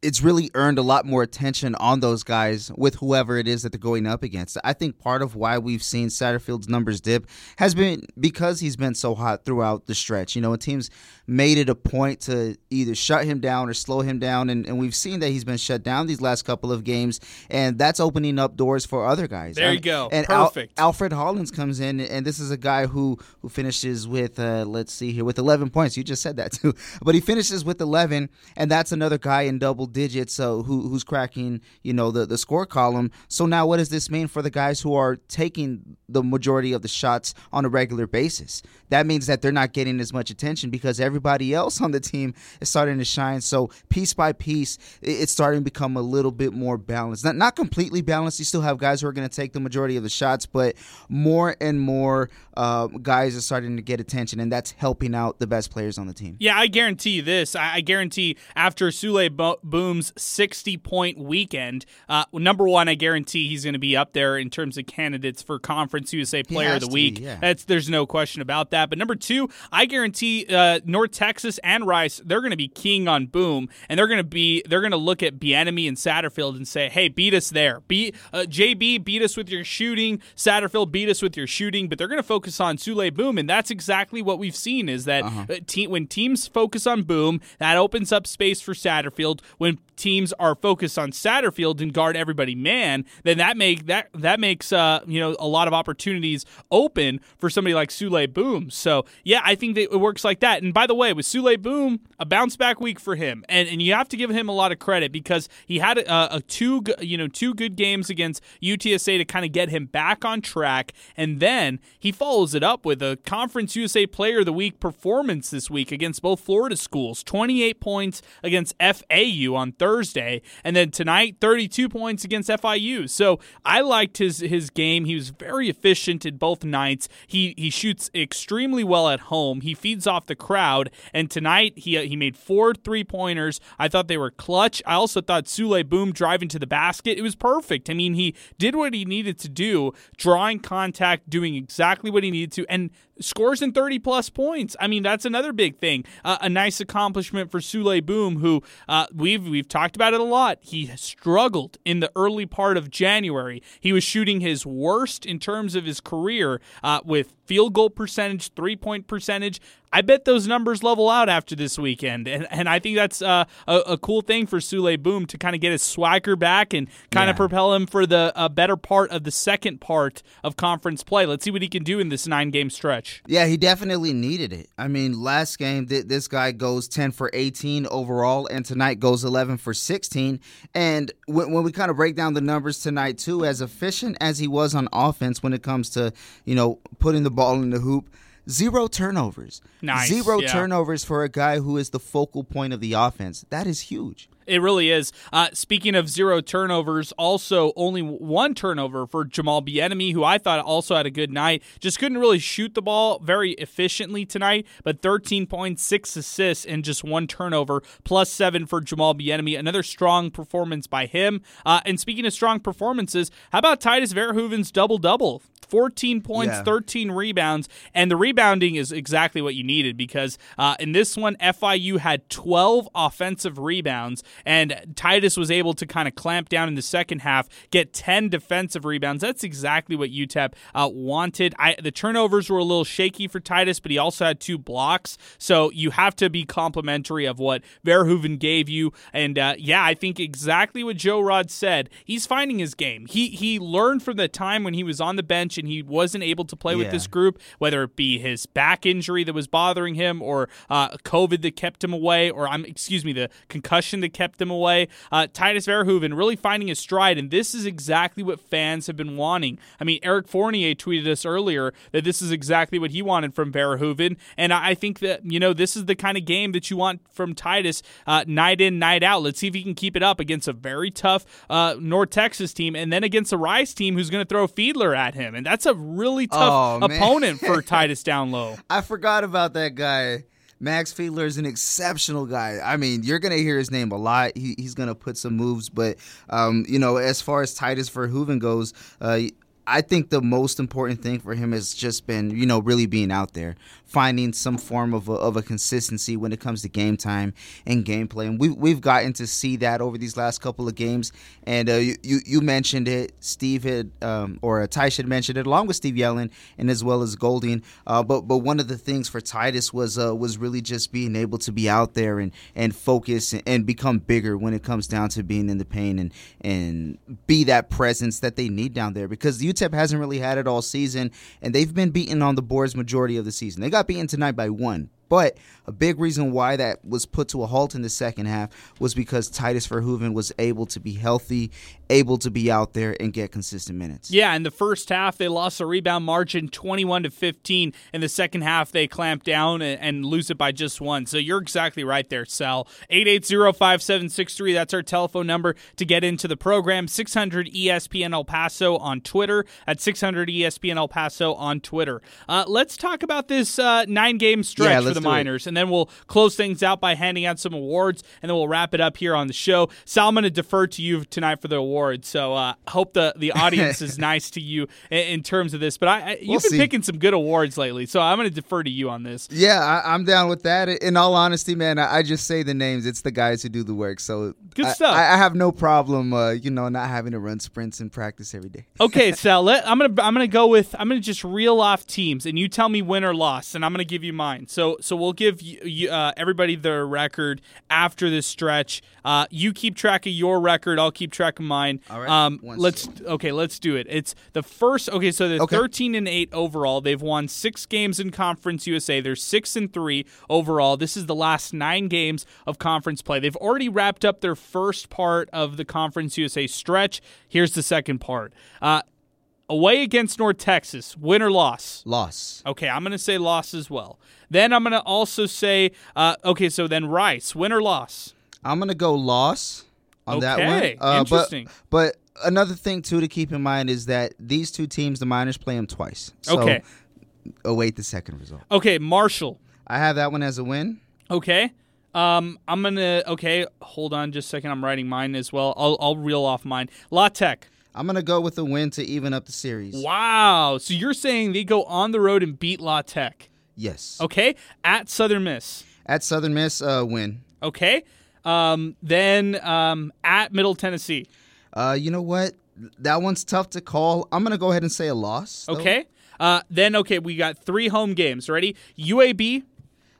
it's really earned a lot more attention on those guys with whoever it is that they're going up against. I think part of why we've seen Satterfield's numbers dip has been because he's been so hot throughout the stretch. You know, teams made it a point to either shut him down or slow him down, and, and we've seen that he's been shut down these last couple of games, and that's opening up doors for other guys. There you go. And Perfect. Al- Alfred Hollins comes in, and this is a guy who who finishes with uh, let's see here with 11 points. You just said that too, but he finishes with 11, and that's another guy in double digits uh, who who's cracking you know the the score column. So now what does this mean for the guys who are taking the majority of the shots on a regular basis? That means that they're not getting as much attention because everybody else on the team is starting to shine. So piece by piece, it's starting to become a little bit more balanced. Not not completely balanced. You still have guys who are going to take the majority of the shots, but more and more uh, guys are starting to get attention, and that's helping out the best players on the team. Yeah, I guarantee you this. I, I guarantee after Souley Bo- Boum's 60 point weekend. Uh, number one, I guarantee he's going to be up there in terms of candidates for Conference USA Player of the Week. Be, yeah. That's there's no question about that. But number two, I guarantee uh, North Texas and Rice they're going to be keying on Boum, and they're going to be they're going to look at Bieniemy and Satterfield and say, hey, beat us there. Beat uh, JB, beat us with your shooting. Satterfield, beat us with your shooting. But they're going to focus on Souley Boum, and that's exactly what we've seen is that uh-huh. Uh, te- when teams focus on Boum, that opens up space for Satterfield. When when teams are focused on Satterfield and guard everybody man, then that make that that makes uh, you know a lot of opportunities open for somebody like Souley Boum. So yeah, I think that it works like that. And by the way, with Souley Boum, a bounce back week for him, and and you have to give him a lot of credit because he had a, a two you know two good games against UTSA to kind of get him back on track, and then he follows it up with a Conference USA Player of the Week performance this week against both Florida schools, 28 points against FAU on Thursday, and then tonight 32 points against FIU. So I liked his his game. He was very efficient in both nights. He he shoots extremely well at home. He feeds off the crowd, and tonight he he made four three pointers. I thought they were clutch. I also thought Souley Boum driving to the basket. It was perfect. I mean, he did what he needed to do, drawing contact, doing exactly what he needed to, and scores in 30 plus points. I mean, that's another big thing. Uh, a nice accomplishment for Souley Boum, who uh, we've we've talked about it a lot. He struggled in the early part of January. He was shooting his worst in terms of his career uh, with field goal percentage, three point percentage. I bet those numbers level out after this weekend, and and I think that's uh, a, a cool thing for Souley Boum to kind of get his swagger back and kind of propel him for the uh, better part of the second part of conference play. Let's see what he can do in this nine game stretch. Yeah, he definitely needed it. I mean, last game th- this guy goes ten for eighteen overall, and tonight goes eleven for sixteen. And when, when we kind of break down the numbers tonight too, as efficient as he was on offense when it comes to you know putting the ball in the hoop Zero turnovers. Nice. Zero yeah. turnovers for a guy who is the focal point of the offense. That is huge. It really is. Uh, speaking of zero turnovers, also only one turnover for Jamal Bieniemy, who I thought also had a good night. Just couldn't really shoot the ball very efficiently tonight, but 13 points, six assists, and just one turnover, plus seven for Jamal Bieniemy. Another strong performance by him. Uh, and speaking of strong performances, how about Tydus Verhoeven's double double? 14 points, Yeah. 13 rebounds, and the rebounding is exactly what you needed because uh, in this one, FIU had 12 offensive rebounds, and Tydus was able to kind of clamp down in the second half, get 10 defensive rebounds. That's exactly what UTEP uh, wanted. I, the turnovers were a little shaky for Tydus, but he also had two blocks, so you have to be complimentary of what Verhoeven gave you. And uh, yeah, I think exactly what Joe Rod said. He's finding his game. He he learned from the time when he was on the bench and he wasn't able to play with this group, whether it be his back injury that was bothering him, or uh, COVID that kept him away, or I'm excuse me, the concussion that kept him away. Uh, Tydus Verhoeven really finding his stride, and this is exactly what fans have been wanting. I mean, Eric Fournier tweeted us earlier that this is exactly what he wanted from Verhoeven, and I I think that you know this is the kind of game that you want from Tydus uh, night in, night out. Let's see if he can keep it up against a very tough uh, North Texas team, and then against a Rice team who's going to throw Fiedler at him, and that's a really tough Oh, opponent for Tydus down low. I forgot about that guy. Max Fiedler is an exceptional guy. I mean, you're gonna hear his name a lot. He, he's gonna put some moves, but um, you know, as far as Tydus Verhoeven goes, uh, I think the most important thing for him has just been, you know, really being out there, finding some form of a, of a consistency when it comes to game time and gameplay. And we, we've gotten to see that over these last couple of games. And uh, you, you mentioned it, Steve had, um, or uh, Tish had mentioned it, along with Steve Yellen and as well as Golding. Uh, but but one of the things for Tydus was uh, was really just being able to be out there and, and focus and, become bigger when it comes down to being in the paint and and be that presence that they need down there because UTEP hasn't really had it all season and they've been beaten on the boards majority of the season. They got beaten tonight by one. But a big reason why that was put to a halt in the second half was because Tydus Verhoeven was able to be healthy, able to be out there and get consistent minutes. Yeah, in the first half they lost a rebound margin 21 to 15. In the second half they clamped down and, and lose it by just one. So you're exactly right there, Sal. 880-5763 that's our telephone number to get into the program. 600 ESPN El Paso on Twitter at 600 ESPN El Paso on Twitter. Uh, let's talk about this uh, nine-game stretch Yeah, for let's the it. And then we'll close things out by handing out some awards and then we'll wrap it up here on the show. Sal, I'm going to defer to you tonight for the awards. So uh, hope the, the audience is nice to you in, in terms of this. But I, I you've We'll been see. picking some good awards lately, so I'm going to defer to you on this. Yeah, I, I'm down with that. In all honesty, man, I, I just say the names. It's the guys who do the work. So Good I- stuff. I, I have no problem, uh, you know, not having to run sprints in practice every day. Okay, Sal, let, I'm gonna I'm gonna go with I'm gonna just reel off teams, and you tell me win or loss, and I'm gonna give you mine. So so So we'll give you, you, uh, everybody their record after this stretch. Uh, you keep track of your record. I'll keep track of mine. All right. Um, let's okay. Let's do it. It's the first. Okay, so they're Okay. 13 and eight overall. They've won six games in Conference USA. They're six and three overall. This is the last nine games of conference play. They've already wrapped up their first part of the Conference USA stretch. Here's the second part. Uh, away against North Texas, win or loss. Loss. Okay, I'm going to say loss as well. Then I'm going to also say, uh, okay, so then Rice, win or loss. I'm gonna go loss on that Okay, one. Uh, interesting. But, but another thing too to keep in mind is that these two teams, the Miners, play them twice. So Okay. Await the second result. Okay, Marshall. I have that one as a win. Okay. Um, I'm gonna. Okay, hold on just a second. I'm writing mine as well. I'll I'll reel off mine. La Tech. I'm gonna go with a win to even up the series. Wow. So you're saying they go on the road and beat La Tech? Yes. Okay. At Southern Miss. At Southern Miss, uh, win. Okay. Um, then um, at Middle Tennessee. Uh, you know what? That one's tough to call. I'm gonna go ahead and say a loss. though. Okay. Uh, then okay, we got three home games. Ready? UAB.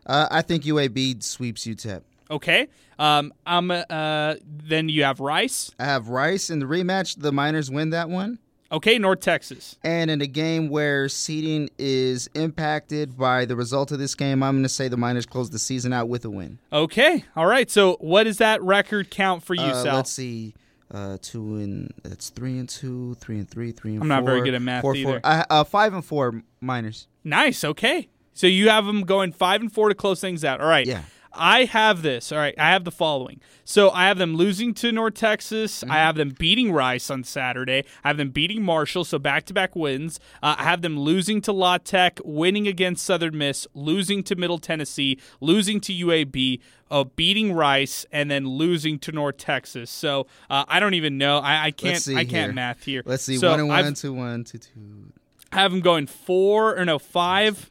Uh, I think UAB sweeps UTEP. Okay. Um, I'm. Uh, then you have Rice. I have Rice in the rematch. The Miners win that one. Okay. North Texas. And in a game where seeding is impacted by the result of this game, I'm going to say the Miners close the season out with a win. Okay. All right. So what does that record count for you, Uh, Sal? let's see. Uh, two and that's three and two, three and three, three and I'm four. not very good at math four, either. Four. Uh, uh, five and four Miners. Nice. Okay. So you have them going five and four to close things out. All right. Yeah. I have this. All right. I have the following. So I have them losing to North Texas. Mm-hmm. I have them beating Rice on Saturday. I have them beating Marshall. So back to back wins. Uh, I have them losing to La Tech, winning against Southern Miss, losing to Middle Tennessee, losing to UAB, uh, beating Rice, and then losing to North Texas. So uh, I don't even know. I, I can't. I can't here. math here. Let's see. So one and one, I've- one, two one, two two. I have them going four or no five.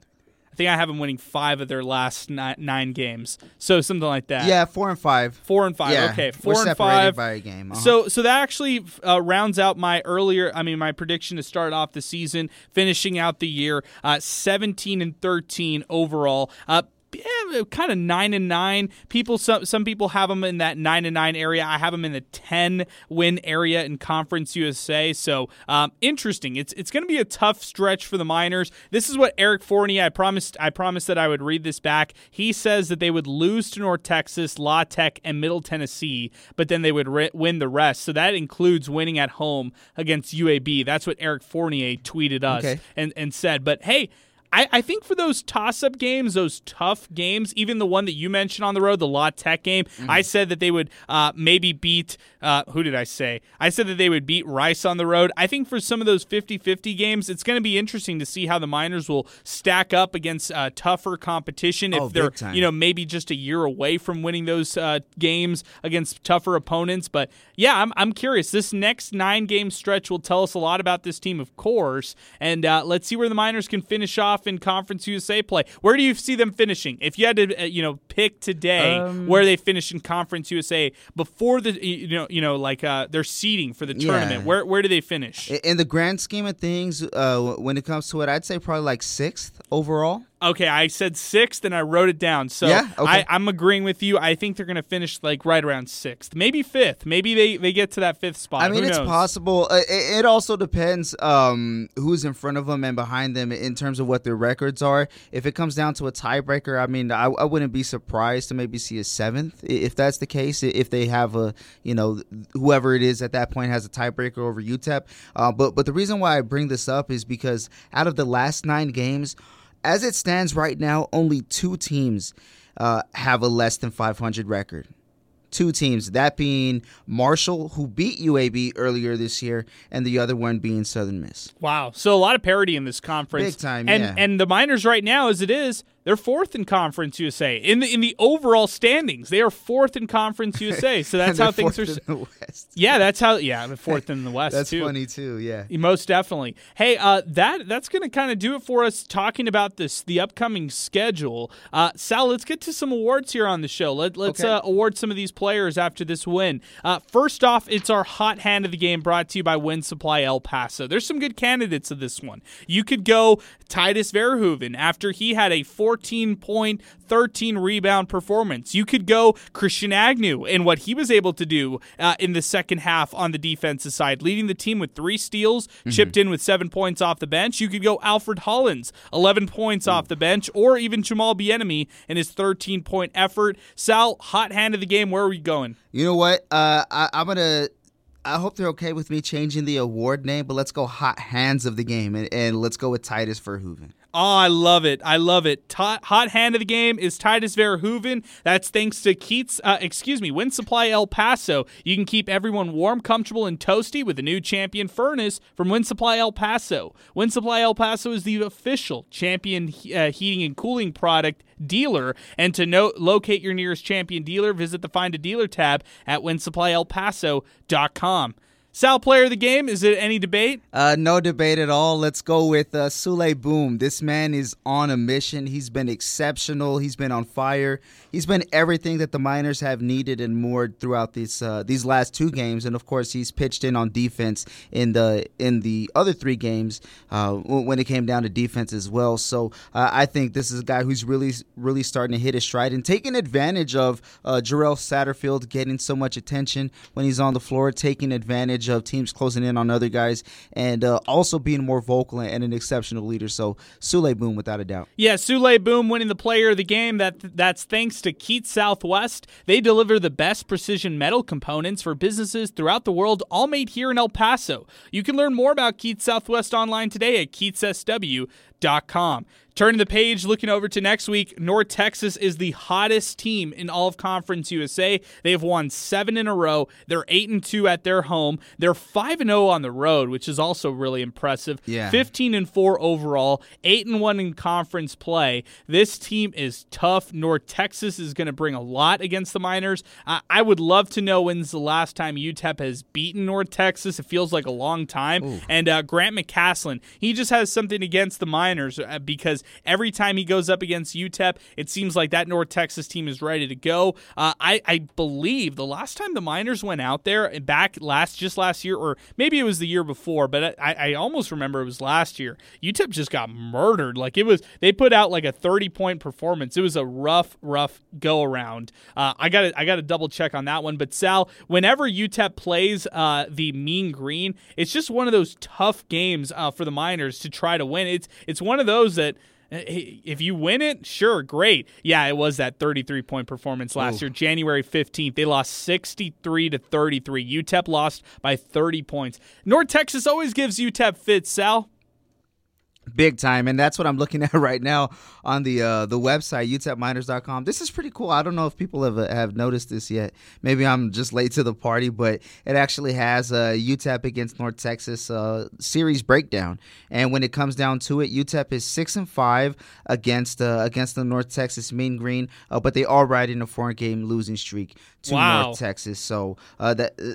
I think I have them winning five of their last nine, nine games. So something like that. Yeah, four and five. four and five. Yeah, okay, 4 we're and five. by a game. Uh-huh. So so that actually uh, rounds out my earlier. I mean, my prediction to start off the season, finishing out the year, uh, seventeen and thirteen overall. Uh, yeah, kind of nine and nine. People, some some people have them in that nine and nine area. I have them in the ten win area in Conference USA. So um, interesting. It's it's going to be a tough stretch for the Miners. This is what Eric Fournier. I promised. I promised that I would read this back. He says that they would lose to North Texas, La Tech, and Middle Tennessee, but then they would ri- win the rest. So that includes winning at home against UAB. That's what Eric Fournier tweeted us Okay. and and said. But hey. I, I think for those toss up games, those tough games, even the one that you mentioned on the road, the La Tech game, I said that they would uh, maybe beat, uh, who did I say? I said that they would beat Rice on the road. I think for some of those 50 50 games, it's going to be interesting to see how the Miners will stack up against uh, tougher competition if Oh, they're, you know, maybe just a year away from winning those uh, games against tougher opponents. But yeah, I'm, I'm curious. This next nine game stretch will tell us a lot about this team, of course. And uh, let's see where the Miners can finish off in Conference USA play. Where do you see them finishing? If you had to, uh, you know, pick today Um, where they finish in Conference USA before the, you know, you know, like uh, their seeding for the Yeah. tournament, where where do they finish? In the grand scheme of things, uh, when it comes to it, I'd say probably like sixth overall. Okay, I said sixth and I wrote it down. So Yeah? Okay. I, I'm agreeing with you. I think they're going to finish like right around sixth, maybe fifth. Maybe they, they get to that fifth spot. I mean, it's possible. Uh, it, it also depends um, who's in front of them and behind them in terms of what their records are. If it comes down to a tiebreaker, I mean, I, I wouldn't be surprised to maybe see a seventh if that's the case. If they have a, you know, whoever it is at that point has a tiebreaker over UTEP. Uh, but but the reason why I bring this up is because out of the last nine games, as it stands right now, only two teams uh, have a less than 500 record two teams, that being Marshall, who beat UAB earlier this year, and the other one being Southern Miss. Wow. So a lot of parity in this conference. Big time, And yeah. and the Miners right now, as it is, they're fourth in Conference USA in the in the overall standings. They are fourth in Conference USA. So that's how things are. fourth s- in the West. Yeah, that's how. Yeah, fourth in the West. That's too. funny too. Yeah. Most definitely. Hey, uh, that that's going to kind of do it for us talking about this the upcoming schedule. Uh, Sal, let's get to some awards here on the show. Let, let's Okay. uh, award some of these players after this win. Uh, first off, it's our hot hand of the game brought to you by Winsupply El Paso. There's some good candidates of this one. You could go Titus Verhoeven after he had a four 13 point, 13 rebound performance. You could go Christian Agnew and what he was able to do uh, in the second half on the defensive side, leading the team with three steals, mm-hmm. chipped in with seven points off the bench. You could go Alfred Hollins, 11 points Ooh. off the bench, or even Jamal Bieniemy in his 13 point effort. Sal, hot hand of the game. Where are we going? You know what? Uh, I, I'm gonna I hope they're okay with me changing the award name, but let's go hot hands of the game and, and let's go with Tydus Verhoeven. Oh, I love it. I love it. Hot hand of the game is Tydus Verhoeven. That's thanks to Keats, uh, excuse me, Winsupply El Paso. You can keep everyone warm, comfortable, and toasty with the new champion furnace from Winsupply El Paso. Winsupply El Paso is the official champion uh, heating and cooling product dealer. And to no- locate your nearest champion dealer, visit the Find a Dealer tab at winsupplyelpaso.com. Sal, player of the game, is it any debate? Uh, no debate at all. Let's go with uh, Souley Boum. This man is on a mission. He's been exceptional. He's been on fire. He's been everything that the Miners have needed and more throughout these uh, these last two games. And of course, he's pitched in on defense in the in the other three games uh, when it came down to defense as well. So uh, I think this is a guy who's really really starting to hit his stride and taking advantage of uh, Jarrell Satterfield getting so much attention when he's on the floor, taking advantage advantage of teams closing in on other guys and uh, also being more vocal and an exceptional leader. So Souley Boum, without a doubt. Yeah, Souley Boum winning the player of the game. That That's thanks to Keats Southwest. They deliver the best precision metal components for businesses throughout the world, all made here in El Paso. You can learn more about Keats Southwest online today at keatssw.com. Turning the page, looking over to next week, North Texas is the hottest team in all of Conference USA. They have won seven in a row. They're eight and two at their home. They're five and zero on the road, which is also really impressive. Yeah, fifteen and four overall, eight and one in conference play. This team is tough. North Texas is going to bring a lot against the Miners. I-, I would love to know when's the last time UTEP has beaten North Texas. It feels like a long time. Ooh. And uh, Grant McCasland, he just has something against the Miners uh, because every time he goes up against UTEP, it seems like that North Texas team is ready to go. Uh, I, I believe the last time the Miners went out there back last just last year, or maybe it was the year before, but I, I almost remember it was last year. UTEP just got murdered. Like it was, they put out like a 30 point performance. It was a rough, rough go around. Uh, I got I got to double check on that one. But Sal, whenever UTEP plays uh, the Mean Green, it's just one of those tough games uh, for the Miners to try to win. It's it's one of those that Uh, if you win it, sure, great. Yeah, it was that 33 point performance last Ooh. year, January 15th. They lost 63 to 33. UTEP lost by 30 points. North Texas always gives UTEP fits, Sal big time and that's what i'm looking at right now on the uh, the website utepminers.com this is pretty cool. I don't know if people have have noticed this yet. Maybe i'm just late to the party but it actually has a utep against north texas uh, series breakdown. And when it comes down to it utep is six and five against uh, against the north texas mean green uh, but they are riding a four game losing streak to wow. north texas. So uh, that uh,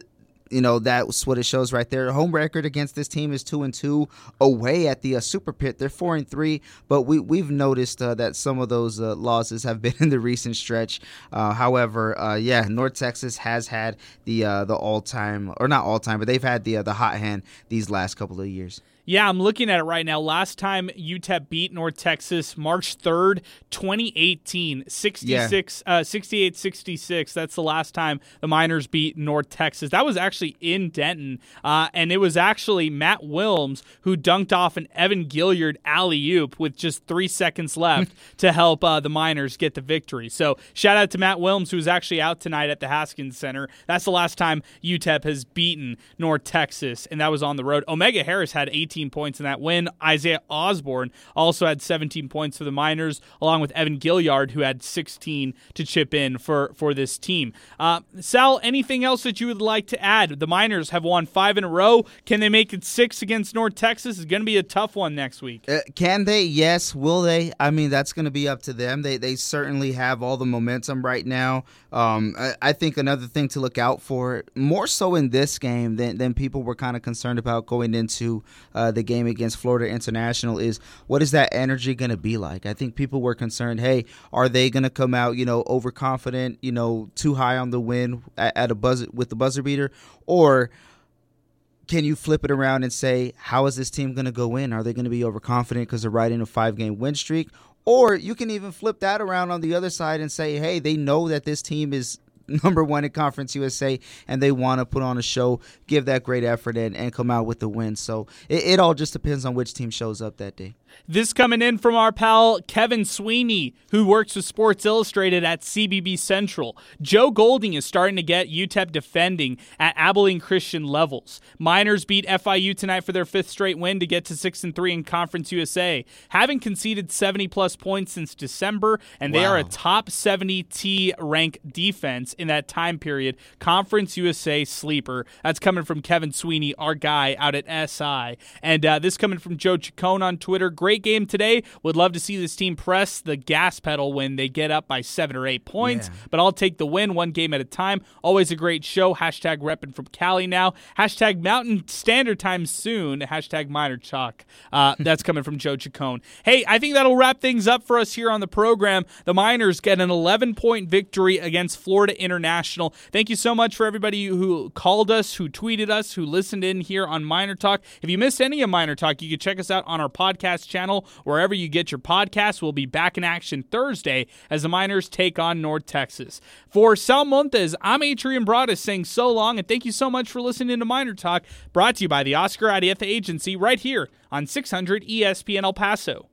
you know that's what it shows right there. Home record against this team is two and two. Away at the uh, Super Pit, they're four and three. But we we've noticed uh, that some of those uh, losses have been in the recent stretch. Uh, however, uh, yeah, North Texas has had the uh, the all time or not all time, but they've had the the hot hand these last couple of years. Yeah, I'm looking at it right now. Last time UTEP beat North Texas, March 3rd, 2018, 66, yeah. uh, 68 66. That's the last time the Miners beat North Texas. That was actually in Denton. Uh, and it was actually Matt Willms who dunked off an Evan Gilliard alley oop with just three seconds left to help uh, the Miners get the victory. So shout out to Matt Willms, who's actually out tonight at the Haskins Center. That's the last time UTEP has beaten North Texas, and that was on the road. Omega Harris had 18 18 points in that win. Isaiah Osborne also had 17 points for the Miners, along with Evan Gilliard, who had 16 to chip in for, for this team. Uh, Sal, anything else that you would like to add? The Miners have won five in a row. Can they make it six against North Texas? It's going to be a tough one next week. Uh, can they? Yes. Will they? I mean, that's going to be up to them. They, they certainly have all the momentum right now. Um, I, I, think another thing to look out for, more so in this game than, than people were kind of concerned about going into uh, uh, the game against Florida International is what is that energy going to be like? I think people were concerned, hey, are they going to come out, you know, overconfident, you know, too high on the win at, at a buzzer with the buzzer beater, or can you flip it around and say, how is this team going to go in? Are they going to be overconfident because they're riding a five game win streak? Or you can even flip that around on the other side and say, hey, they know that this team is number one in Conference USA, and they want to put on a show, give that great effort, and, and come out with the win. So it, it all just depends on which team shows up that day. This coming in from our pal Kevin Sweeney, who works with Sports Illustrated at CBB Central. Joe Golding is starting to get UTEP defending at Abilene Christian levels. Miners beat FIU tonight for their fifth straight win to get to six and three in Conference USA, having conceded 70 plus points since December, and they wow. are a top 70 T rank defense in that time period. Conference USA sleeper. That's coming from Kevin Sweeney, our guy out at SI, and uh, this coming from Joe Chacon on Twitter. Great game today. Would love to see this team press the gas pedal when they get up by seven or eight points, yeah. but I'll take the win one game at a time. Always a great show. Hashtag repping from Cali now. Hashtag Mountain Standard Time soon. Hashtag Miner Chalk. Uh, that's coming from Joe Chacon. Hey, I think that'll wrap things up for us here on the program. The Miners get an 11 point victory against Florida International. Thank you so much for everybody who called us, who tweeted us, who listened in here on Miner Talk. If you missed any of Miner Talk, you can check us out on our podcast channel, wherever you get your podcasts. We'll be back in action Thursday as the Miners take on North Texas. For Sal Montes, I'm Adrian Broadus saying so long, and thank you so much for listening to Miner Talk, brought to you by the Oscar Arieta Agency right here on 600 ESPN El Paso.